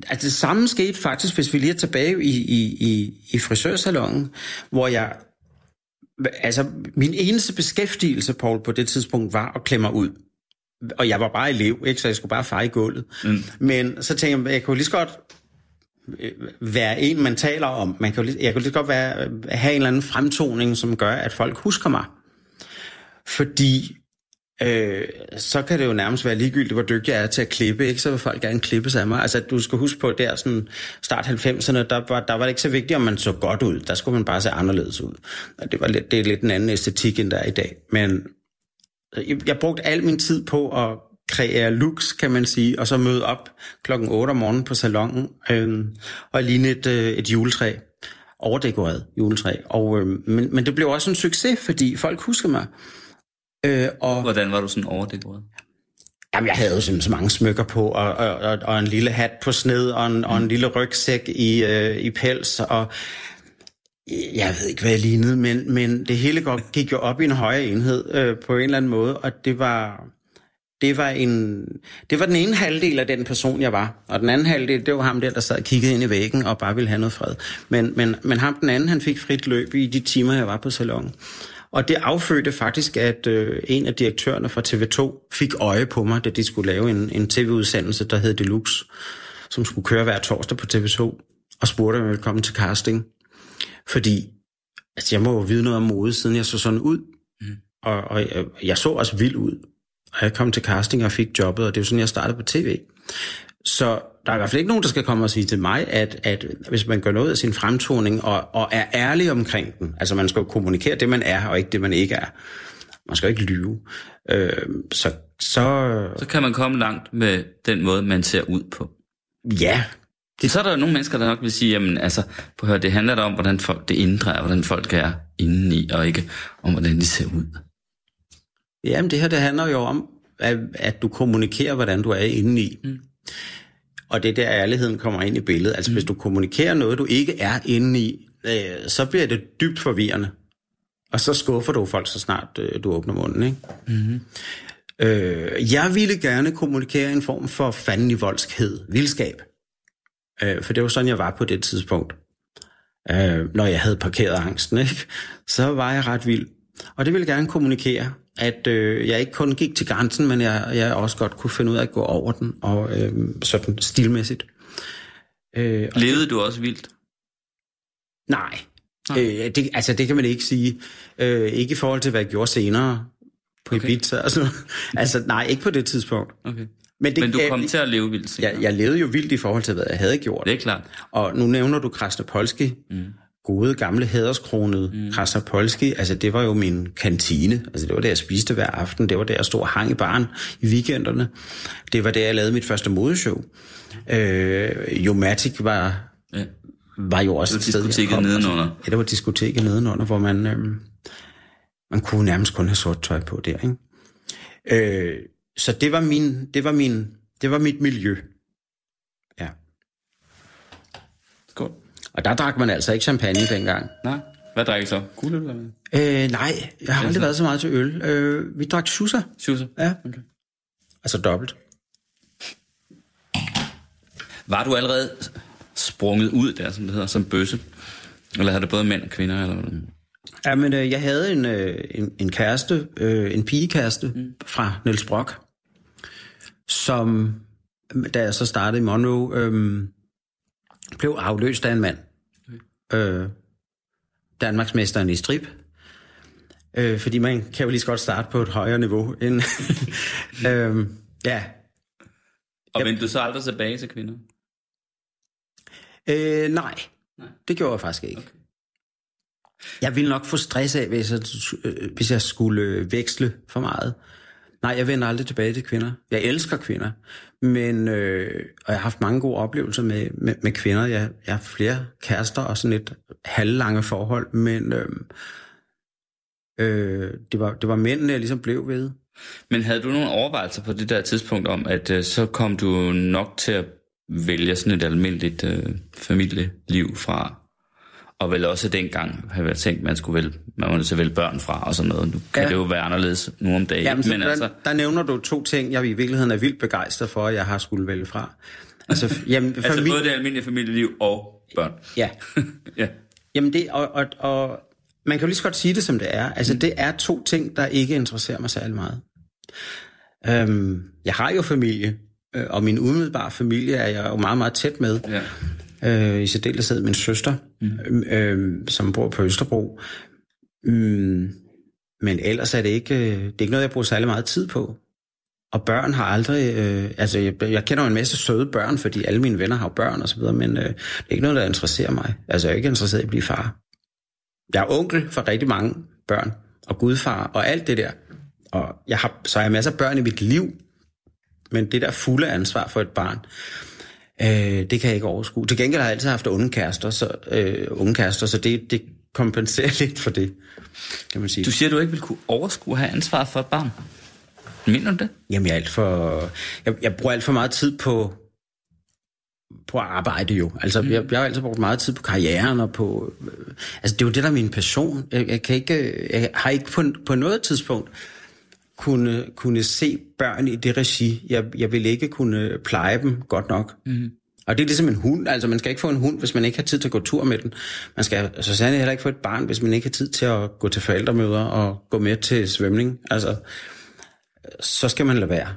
altså det samme skete faktisk, hvis vi lige er tilbage i, i, i, i frisørsalongen, hvor jeg altså, min eneste beskæftigelse, Paul, på det tidspunkt, var at klemme mig ud. Og jeg var bare elev, ikke? så jeg skulle bare i gulvet. Mm. Men så tænkte jeg, jeg kunne lige så godt øh, være en, man taler om. Man kan, jeg kunne lige så godt være, have en eller anden fremtoning, som gør, at folk husker mig. Fordi øh, så kan det jo nærmest være ligegyldigt, hvor dygtig jeg er til at klippe, ikke? så vil folk gerne klippe sig af mig. Altså, du skal huske på, der sådan start 90'erne, der var, der var det ikke så vigtigt, om man så godt ud. Der skulle man bare se anderledes ud. Og det, var lidt, det er lidt en anden æstetik, end der er i dag. Men øh, jeg, jeg brugte al min tid på at kreere looks, kan man sige, og så møde op klokken 8 om morgenen på salongen øh, og ligne et, øh, et juletræ overdekoreret juletræ. Og, øh, men, men det blev også en succes, fordi folk husker mig. Øh, og, Hvordan var du sådan overdekoreret? Jamen, jeg havde jo simpelthen så mange smykker på, og, og, og, og en lille hat på sned, og en, mm. og en lille rygsæk i, øh, i pels, og jeg ved ikke, hvad jeg lignede, men, men det hele gik jo op i en højere enhed øh, på en eller anden måde, og det var, det var, en, det var den ene halvdel af den person, jeg var. Og den anden halvdel, det var ham der, der sad og kiggede ind i væggen og bare ville have noget fred. Men, men, men ham den anden, han fik frit løb i de timer, jeg var på salongen. Og det affødte faktisk, at øh, en af direktørerne fra TV2 fik øje på mig, da de skulle lave en, en tv-udsendelse, der hed Deluxe, som skulle køre hver torsdag på TV2, og spurgte, ville komme til casting. Fordi altså, jeg må jo vide noget om mode, siden jeg så sådan ud. Mm. Og, og jeg, jeg så også vild ud. Og jeg kom til casting og fik jobbet, og det er jo sådan, jeg startede på tv. Så der er i hvert fald ikke nogen, der skal komme og sige til mig, at, at hvis man gør noget af sin fremtoning og, og er ærlig omkring den, altså man skal jo kommunikere det, man er, og ikke det, man ikke er. Man skal ikke lyve. Øh, så, så... så kan man komme langt med den måde, man ser ud på. Ja. Det... Så er der jo nogle mennesker, der nok vil sige, jamen altså, på høre, det handler da om, hvordan folk det indre er, hvordan folk er indeni, og ikke om, hvordan de ser ud. Jamen det her, det handler jo om, at, at du kommunikerer, hvordan du er indeni. Mm. Og det er der ærligheden kommer ind i billedet. Altså mm. hvis du kommunikerer noget, du ikke er inde i, øh, så bliver det dybt forvirrende. Og så skuffer du folk, så snart øh, du åbner munden, ikke? Mm-hmm. Øh, jeg ville gerne kommunikere en form for fanden i voldskhed, vildskab. Øh, for det var sådan, jeg var på det tidspunkt. Øh, når jeg havde parkeret angsten, ikke? så var jeg ret vild. Og det ville jeg gerne kommunikere, at øh, jeg ikke kun gik til grænsen, men jeg, jeg også godt kunne finde ud af at gå over den, og øh, sådan stilmæssigt. Øh, Levede du også vildt? Nej. nej. Øh, det, altså, det kan man ikke sige. Øh, ikke i forhold til, hvad jeg gjorde senere på okay. Ibiza og sådan Altså, nej, ikke på det tidspunkt. Okay. Men, det, Men du kom jeg, til at leve vildt senere? Jeg, jeg levede jo vildt i forhold til, hvad jeg havde gjort. Det er klart. Og nu nævner du Krasnopolski. Mm gode, gamle, hæderskronede mm. Krasnopolski. Altså, det var jo min kantine. Altså, det var der, jeg spiste hver aften. Det var der, jeg stod og hang i baren i weekenderne. Det var der, jeg lavede mit første modeshow. Øh, Jomatic var, ja. var jo også et sted, kom, nedenunder. Ja, det var diskoteket nedenunder, hvor man, øh, man kunne nærmest kun have sort tøj på der, ikke? Øh, så det var min, det var min, det var mit miljø. Ja. Godt. Og der drak man altså ikke champagne dengang. Nej. Hvad drak I så? Guld eller hvad? Øh, nej, jeg har aldrig været så meget til øl. Øh, vi drak Susa. Susa? Ja. Okay. Altså dobbelt. Var du allerede sprunget ud der, som det hedder, som bøsse? Eller havde det både mænd og kvinder? Eller hvad? Ja, men øh, jeg havde en, øh, en, en kæreste, øh, en pigekæreste mm. fra Niels Brock, som, da jeg så startede i Monroe, øh, blev afløst af en mand. Øh, Danmarksmesteren i strip. Øh, fordi man kan jo lige så godt starte på et højere niveau. End øh, ja. Og vendte du så aldrig tilbage til kvinder? Øh, nej. nej, det gjorde jeg faktisk ikke. Okay. Jeg ville nok få stress af, hvis jeg, øh, hvis jeg skulle øh, veksle for meget. Nej, jeg vender aldrig tilbage til kvinder. Jeg elsker kvinder, men øh, og jeg har haft mange gode oplevelser med, med, med kvinder. Jeg, jeg har flere kærester og sådan et halvlange forhold, men øh, øh, det, var, det var mændene, jeg ligesom blev ved. Men havde du nogle overvejelser på det der tidspunkt om, at øh, så kom du nok til at vælge sådan et almindeligt øh, familieliv fra og vel også dengang have været tænkt, man skulle vælge, man var nødt til at vælge børn fra og sådan noget. Nu kan ja. det jo være anderledes nu om dagen. Jamen, men der, altså... der nævner du to ting, jeg i virkeligheden er vildt begejstret for, at jeg har skulle vælge fra. Altså, jamen, altså familie... både det almindelige familieliv og børn. Ja. ja. Jamen det, og, og, og man kan jo lige så godt sige det, som det er. Altså, mm. det er to ting, der ikke interesserer mig særlig meget. Øhm, jeg har jo familie, øh, og min umiddelbare familie er jeg jo meget, meget tæt med. Ja øh, i særdeleshed min søster, mm. øh, som bor på Østerbro. Mm, men ellers er det ikke, øh, det er ikke noget, jeg bruger særlig meget tid på. Og børn har aldrig... Øh, altså, jeg, jeg kender jo en masse søde børn, fordi alle mine venner har børn og så videre, men øh, det er ikke noget, der interesserer mig. Altså, jeg er ikke interesseret i at blive far. Jeg er onkel for rigtig mange børn, og gudfar, og alt det der. Og jeg har, så har jeg masser af børn i mit liv, men det der fulde ansvar for et barn, Øh, det kan jeg ikke overskue. Til gengæld har jeg altid haft unge kærester, så, øh, unge kærester, så det, det kompenserer lidt for det, kan man sige. Du siger, at du ikke vil kunne overskue at have ansvar for et barn. Mener du det? Jamen, jeg, er alt for, jeg, jeg bruger alt for meget tid på, på arbejde jo. Altså, mm. jeg, jeg har altid brugt meget tid på karrieren og på... Øh, altså, det er jo det, der er min passion. Jeg, jeg, kan ikke, jeg har ikke på, på noget tidspunkt kunne, kunne se børn i det regi. Jeg, jeg vil ikke kunne pleje dem godt nok. Mm. Og det er ligesom en hund. Altså, man skal ikke få en hund, hvis man ikke har tid til at gå tur med den. Man skal så sandelig heller ikke få et barn, hvis man ikke har tid til at gå til forældremøder og gå med til svømning. Altså, så skal man lade være.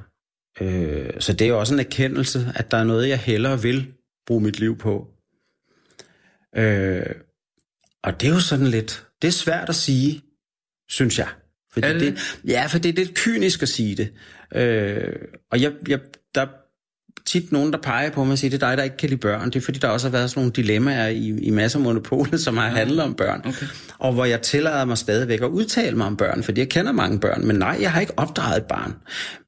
Øh, så det er jo også en erkendelse, at der er noget, jeg hellere vil bruge mit liv på. Øh, og det er jo sådan lidt... Det er svært at sige, synes jeg. Fordi det? det? Ja, for det er lidt kynisk at sige det. Øh, og jeg, jeg, der er tit nogen, der peger på mig og siger, det er dig, der ikke kan lide børn. Det er fordi, der også har været sådan nogle dilemmaer i, i masser af monopolet, som har handlet om børn. Okay. Og hvor jeg tillader mig stadigvæk at udtale mig om børn, fordi jeg kender mange børn. Men nej, jeg har ikke opdraget et barn.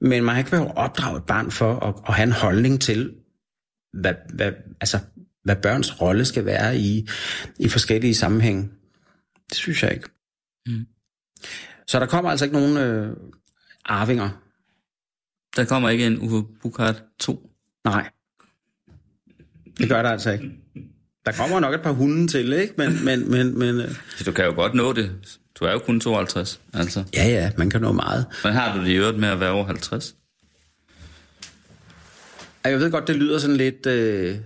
Men man har ikke behøvet at opdrage et barn for at, at have en holdning til, hvad, hvad, altså, hvad børns rolle skal være i, i forskellige sammenhænge. Det synes jeg ikke. Mm. Så der kommer altså ikke nogen øh, arvinger. Der kommer ikke en Uwe Bukart 2? Nej. Det gør der altså ikke. Der kommer nok et par hunde til, ikke? Men, men, men, men, øh... Du kan jo godt nå det. Du er jo kun 52, altså. Ja, ja, man kan nå meget. Men har du det i øvrigt med at være over 50? Ej, Jeg ved godt, det lyder sådan lidt... Øh...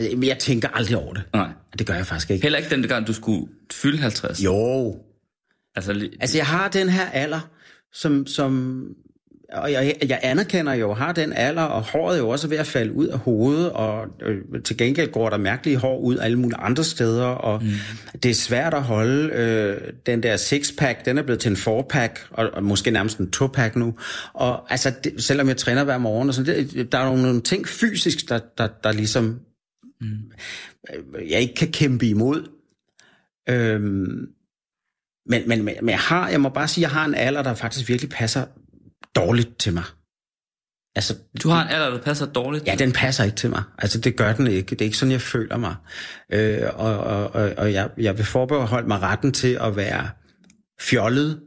Men jeg tænker aldrig over det. Nej. Det gør jeg faktisk ikke. Heller ikke den gang, du skulle fylde 50? Jo. Altså, Altså, jeg har den her alder, som... som og jeg, jeg anerkender jo, har den alder, og håret er jo også ved at falde ud af hovedet, og øh, til gengæld går der mærkelige hår ud alle mulige andre steder, og mm. det er svært at holde. Øh, den der six-pack, den er blevet til en four-pack, og, og måske nærmest en two-pack nu. Og altså, det, selvom jeg træner hver morgen, og sådan, det, der er nogle, nogle ting fysisk, der, der, der ligesom mm. jeg ikke kan kæmpe imod. Øhm, men, men, men jeg har, jeg må bare sige, jeg har en alder, der faktisk virkelig passer dårligt til mig. Altså, du har en alder, der passer dårligt? Ja, den passer ikke til mig. Altså, det gør den ikke. Det er ikke sådan, jeg føler mig. Øh, og og, og, og jeg, jeg vil forbeholde mig retten til at være fjollet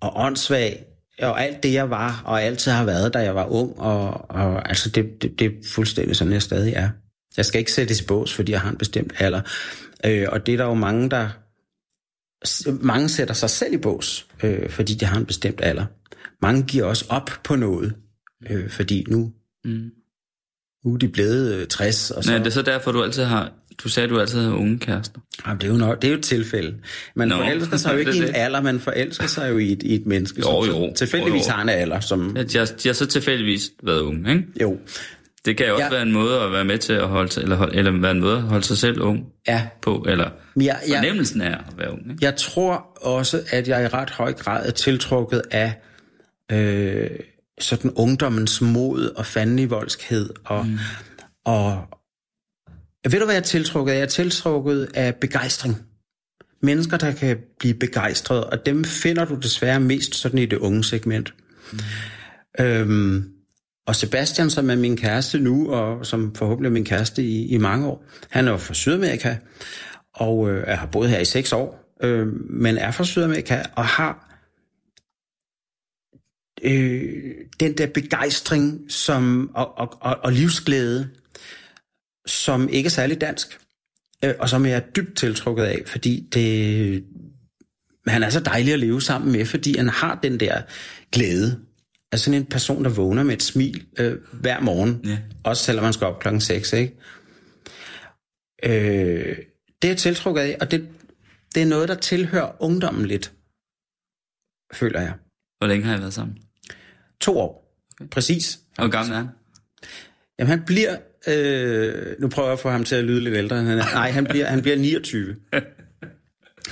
og åndssvag, og alt det, jeg var, og altid har været, da jeg var ung. Og, og altså, det, det, det er fuldstændig sådan, jeg stadig er. Jeg skal ikke sættes i bås, fordi jeg har en bestemt alder. Øh, og det er der jo mange, der... Mange sætter sig selv i bås, øh, fordi de har en bestemt alder. Mange giver også op på noget, øh, fordi nu, mm. nu er de blevet øh, 60. Og så, Nej, det er så derfor, du altid har... Du sagde, du altid har unge kærester. Jamen, det, er jo nok, det er jo et tilfælde. Man Nå. forelsker sig jo ikke Det i en alder, man forelsker sig jo i et, i et menneske, Jo, som jo. tilfældigvis jo. har en alder. Som, Ja, de, har, de har så tilfældigvis været unge, ikke? jo, Det kan jo også Ja. være en måde at være med til at holde sig, eller, holde, eller være en måde at holde sig selv ung ja. på, eller jeg, jeg, fornemmelsen af at være ung, ikke? Jeg tror også, at jeg i ret høj grad er tiltrukket af øh, sådan ungdommens mod og fandenivoldskhed. Og, mm. og ved du, hvad jeg er tiltrukket af? Jeg er tiltrukket af begejstring. Mennesker, der kan blive begejstrede, og dem finder du desværre mest sådan i det unge segment. Mm. Øhm, og Sebastian, som er min kæreste nu, og som forhåbentlig er min kæreste i, i mange år, han er fra Sydamerika, og øh, jeg har boet her i seks år, øh, men er fra Sydamerika, og har øh, den der begejstring som, og, og, og, og livsglæde, som ikke er særlig dansk, øh, og som jeg er dybt tiltrukket af, fordi det, han er så dejlig at leve sammen med, fordi han har den der glæde. Altså sådan en person, der vågner med et smil øh, hver morgen, Ja. også selvom man skal op klokken 6, ikke? Øh, det er tiltrukket af, og det, det er noget, der tilhører ungdommen lidt, føler jeg. Hvor længe har I været sammen? To år, præcis. Hvor gammel er han? Jamen han bliver, øh, nu prøver jeg at få ham til at lyde lidt ældre han er. Nej, han bliver, han bliver 29.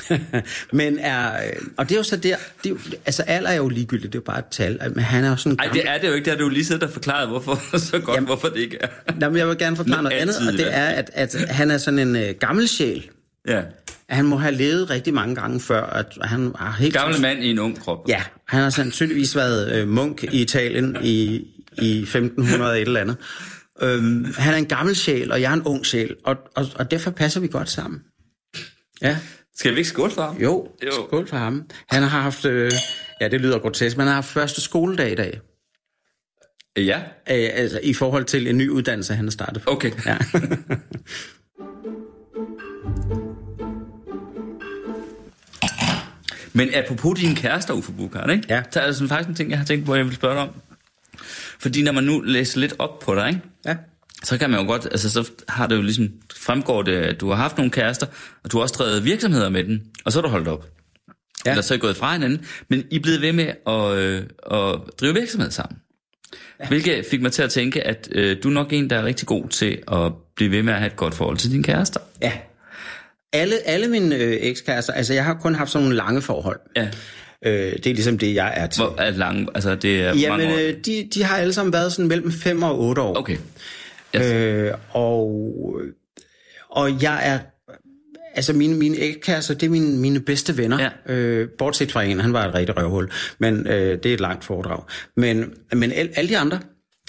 men er, øh, og det er jo så der, det er jo, altså alder er jo ligegyldigt, det er jo bare et tal, men han er jo sådan Nej, det er det jo ikke. Det har du lige siddet og forklaret, hvorfor, så godt, Jamen, hvorfor det ikke er. Nå, men jeg vil gerne forklare noget andet, og det er, at, at han er sådan en øh, gammel sjæl. Ja. Han må have levet rigtig mange gange før, at han har helt... Gammel mand i en ung krop. Ja, han har sandsynligvis været øh, munk i Italien i, i 1500 et eller andet. Øhm, han er en gammel sjæl, og jeg er en ung sjæl, og, og, og derfor passer vi godt sammen. Ja, Skal vi ikke skåle for ham? jo, Jo. skål for ham. Han har haft, øh, ja det lyder grotesk, men han har haft første skoledag i dag. Ja. Øh, altså i forhold til en ny uddannelse, han har startet på. Okay. Ja. Men apropos dine kærester, Uffe Bukart, ikke? Ja. Så er der sådan faktisk en ting, jeg har tænkt på, jeg vil spørge dig om. Fordi når man nu læser lidt op på dig, ikke? ja. Så kan man jo godt, altså så har det jo ligesom, fremgår det, at du har haft nogle kærester, og du har også drevet virksomheder med den, og så er du holdt op. Ja. Eller så er I gået fra hinanden, men I er blevet ved med at, øh, at drive virksomhed sammen. Ja. Hvilket fik mig til at tænke, at øh, du er nok en, der er rigtig god til at blive ved med at have et godt forhold til dine kærester. Ja. Alle, alle mine øh, ekskærester, altså jeg har kun haft sådan nogle lange forhold. Ja. Øh, det er ligesom det, jeg er til. Hvor er lang, altså det er Jamen, mange år. øh, de, de har alle sammen været sådan mellem 5 og 8 år. Okay. Yes. Øh, og, og jeg er... Altså, mine, mine ekskærester, det er mine, mine bedste venner. Ja. Øh, bortset fra en, han var et rigtig røvhul. Men øh, det er et langt foredrag. Men, men al, alle de andre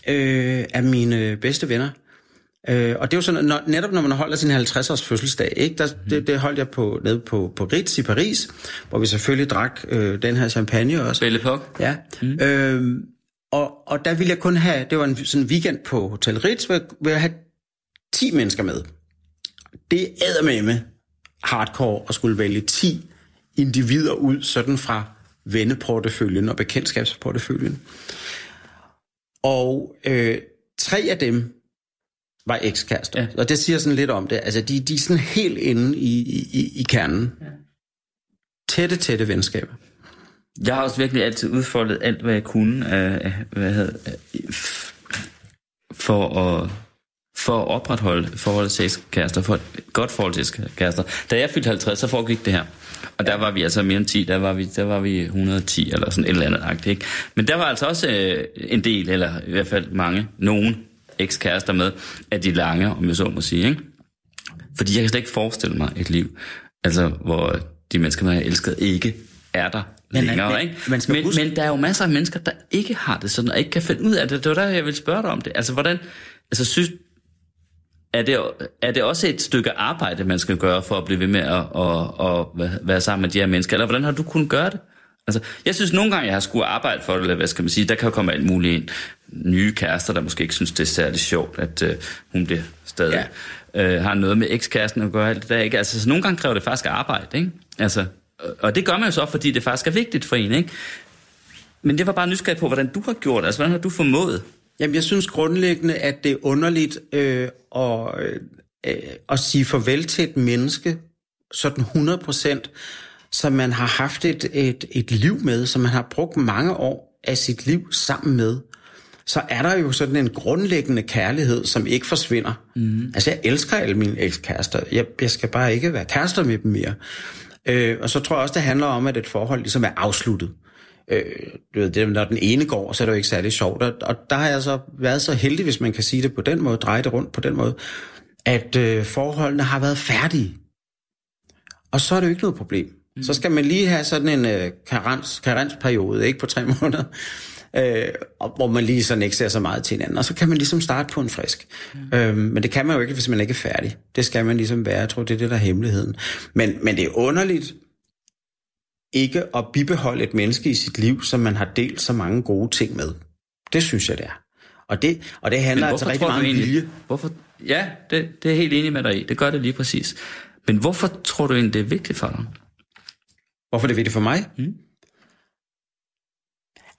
øh, er mine bedste venner. Øh, og det er jo sådan, når, netop når man holder sin 50-års fødselsdag, ikke? Der, det, det holdt jeg på, nede på, på Ritz i Paris, hvor vi selvfølgelig drak øh, den her champagne også. Belle. Ja. Mm. Øhm, og, og der ville jeg kun have, det var en sådan weekend på Hotel Ritz, hvor jeg ville have 10 mennesker med. Det er med hardcore at skulle vælge 10 individer ud, sådan fra venneporteføljen og bekendtskabsporteføljen. Og øh, tre af dem var ekskærester. Ja. Og det siger sådan lidt om det. Altså, de, de er sådan helt inde i, i, i kernen. Ja. Tætte, tætte venskaber. Jeg har også virkelig altid udfoldet alt, hvad jeg kunne af, hvad hedder, for at for at opretholde forholdet til kærester, for et godt forhold til kærester. Da jeg fyldte 50, så foregik det her. Og der var vi altså mere end 10, der var vi, der var vi 110 eller sådan et eller andet agt, ikke? Men der var altså også øh, en del, eller i hvert fald mange, nogen ekskærester med, af de lange, om jeg så må sige, ikke? Fordi jeg kan slet ikke forestille mig et liv, altså hvor de mennesker, man har elsket, ikke er der men, længere, men, ikke? Man men, huske... men der er jo masser af mennesker, der ikke har det sådan, og ikke kan finde ud af det. Det var der, jeg vil spørge dig om det. Altså, hvordan, altså, synes, er det, er det også et stykke arbejde, man skal gøre for at blive ved med at, at, at være sammen med de her mennesker? Eller hvordan har du kunnet gøre det? Altså, jeg synes nogle gange, jeg har skulle arbejde for det, eller hvad skal man sige, der kan jo komme alt muligt ind. Nye kærester, der måske ikke synes, det er særlig sjovt, at uh, hun bliver stadig ja. uh, har noget med ekskæresten at gøre alt det der, ikke? Altså, så nogle gange kræver det faktisk arbejde, ikke? Altså, og det gør man jo så, fordi det faktisk er vigtigt for en, ikke? Men det var bare nysgerrig på, hvordan du har gjort det. Altså, hvordan har du formået? Jamen, jeg synes grundlæggende, at det er underligt øh, at, øh, at sige farvel til et menneske, sådan 100 procent, som man har haft et, et, et liv med, som man har brugt mange år af sit liv sammen med, så er der jo sådan en grundlæggende kærlighed, som ikke forsvinder. Mm. Altså, jeg elsker alle mine ekskærester. Jeg, jeg skal bare ikke være kærester med dem mere. Øh, og så tror jeg også, det handler om, at et forhold ligesom er afsluttet. Øh, du ved, det, når den ene går, så er det jo ikke særlig sjovt. Og, og der har jeg så været så heldig, hvis man kan sige det på den måde, dreje det rundt på den måde, at øh, forholdene har været færdige. Og så er det jo ikke noget problem. Mm. Så skal man lige have sådan en øh, karens, karensperiode, ikke på tre måneder, øh, hvor man lige sådan ikke ser så meget til hinanden. Og så kan man ligesom starte på en frisk. Mm. Øhm, men det kan man jo ikke, hvis man ikke er færdig. Det skal man ligesom være. Jeg tror, det er det, der er hemmeligheden. Men, men det er underligt ikke at bibeholde et menneske i sit liv, som man har delt så mange gode ting med. Det synes jeg, det er. Og det, og det handler altså rigtig meget om vilje. Hvorfor, ja, det, det er helt enig med dig i. Det gør det lige præcis. Men hvorfor tror du egentlig, det er vigtigt for dig? Hvorfor det er vigtigt for mig? Mm.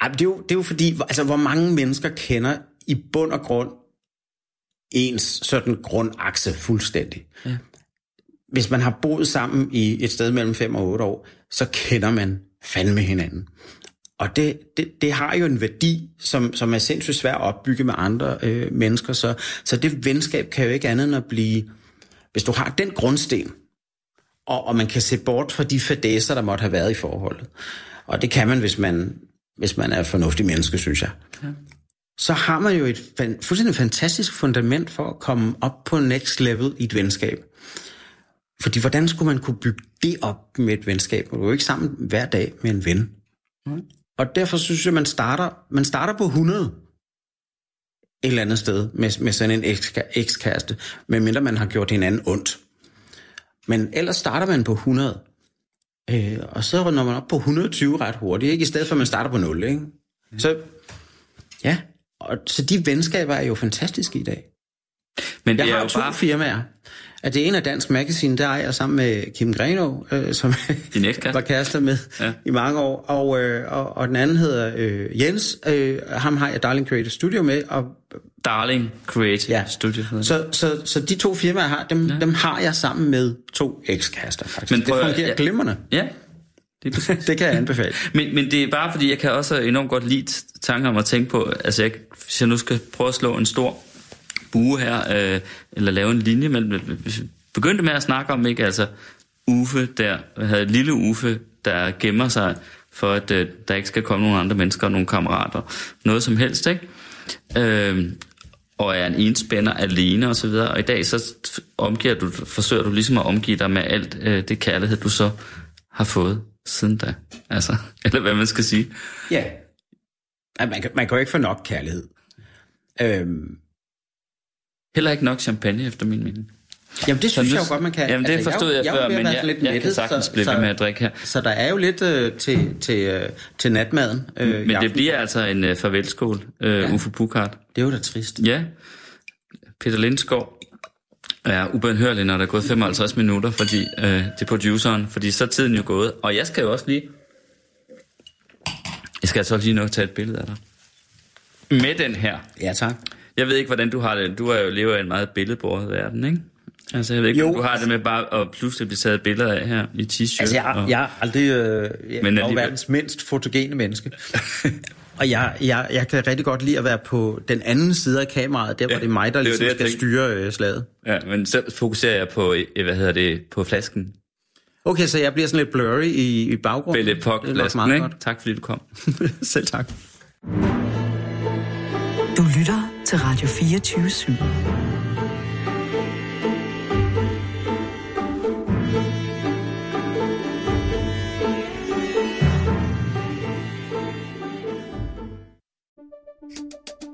Ej, det, er jo, det er jo fordi, altså, hvor mange mennesker kender i bund og grund ens sådan grundakse fuldstændig. Ja. Hvis man har boet sammen i et sted mellem 5 og 8 år, så kender man fandme hinanden. Og det, det, det har jo en værdi, som, som er sindssygt svært at opbygge med andre øh, mennesker. Så, så det venskab kan jo ikke andet end at blive... Hvis du har den grundsten, og, og man kan se bort fra de fadæser, der måtte have været i forholdet. Og det kan man, hvis man, hvis man er et fornuftig menneske, synes jeg. Ja. Så har man jo et fan, fuldstændig fantastisk fundament for at komme op på next level i et venskab. Fordi hvordan skulle man kunne bygge det op med et venskab? Man er jo ikke sammen hver dag med en ven. Mm. Og derfor synes jeg, man starter, man starter på 100 et eller andet sted med, med sådan en ekskæreste, medmindre man har gjort hinanden ondt. Men ellers starter man på 100. Øh, og så når man op på 120 ret hurtigt, ikke? i stedet for at man starter på 0. Ikke? Mm. Så ja, og, så de venskaber er jo fantastiske i dag. Men jeg har jo to bare... firmaer. At det ene er Dansk Magazine, der er jeg sammen med Kim Greno, øh, som var kærester med ja. i mange år. Og, øh, og, og den anden hedder øh, Jens. Øh, ham har jeg Darling Creative Studio med. Og, Darling Creative ja. Studio. Så, så, så de to firmaer, jeg har, dem, ja. dem har jeg sammen med to ekskærester, faktisk. Men prøv, det fungerer ja, glimrende. Ja, det, det kan jeg anbefale. men, men det er bare fordi, jeg kan også enormt godt lide tanker om at tænke på, altså jeg, hvis jeg nu skal prøve at slå en stor bue her, øh, eller lave en linje vi begyndte med at snakke om, ikke, altså Uffe der, havde lille Uffe, der gemmer sig for, at øh, der ikke skal komme nogen andre mennesker og nogle kammerater, noget som helst, ikke? Øh, og er en enspænder alene og så videre. Og i dag så omgiver du, forsøger du ligesom at omgive dig med alt øh, det kærlighed, du så har fået siden da. Altså, eller hvad man skal sige. Ja. Man kan, man kan jo ikke få nok kærlighed. Øhm, Heller ikke nok champagne, efter min mening. Jamen det synes så, jeg jo godt, man kan. Jamen det altså, forstod jeg, jeg, jeg før, men jeg, lidt jeg kan sagtens så, blive ved med at drikke her. Så der er jo lidt øh, til, til, øh, til natmaden. Øh, men det bliver altså en øh, farvelskål, øh, ja. Uffe Bukart. Det er jo da trist. Ja. Peter Lindskov, Ja, ubønhørligt, når der er gået 55 minutter, fordi øh, det er produceren, fordi så er tiden jo gået. Og jeg skal jo også lige... Jeg skal altså lige at tage et billede af dig. Med den her. Ja, tak. Jeg ved ikke, hvordan du har det. Du er jo lever i en meget billedbordet verden, ikke? Altså, jeg ved ikke, Jo. du har det med bare at pludselig blive taget billeder af her i t-shirt. Altså, jeg, og... jeg er aldrig øh, jeg Men er alligevel. verdens mindst fotogene menneske. og jeg, jeg, jeg kan rigtig godt lide at være på den anden side af kameraet, der Ja, hvor det er mig, der er ligesom det, skal tænkte. styre øh, slaget. Ja, men så fokuserer jeg på, øh, hvad hedder det, på flasken. Okay, så jeg bliver sådan lidt blurry i, i baggrunden. Belle Epoch Det er meget godt. Tak fordi du kom. Selv tak. Du lytter til Radio 24 /7.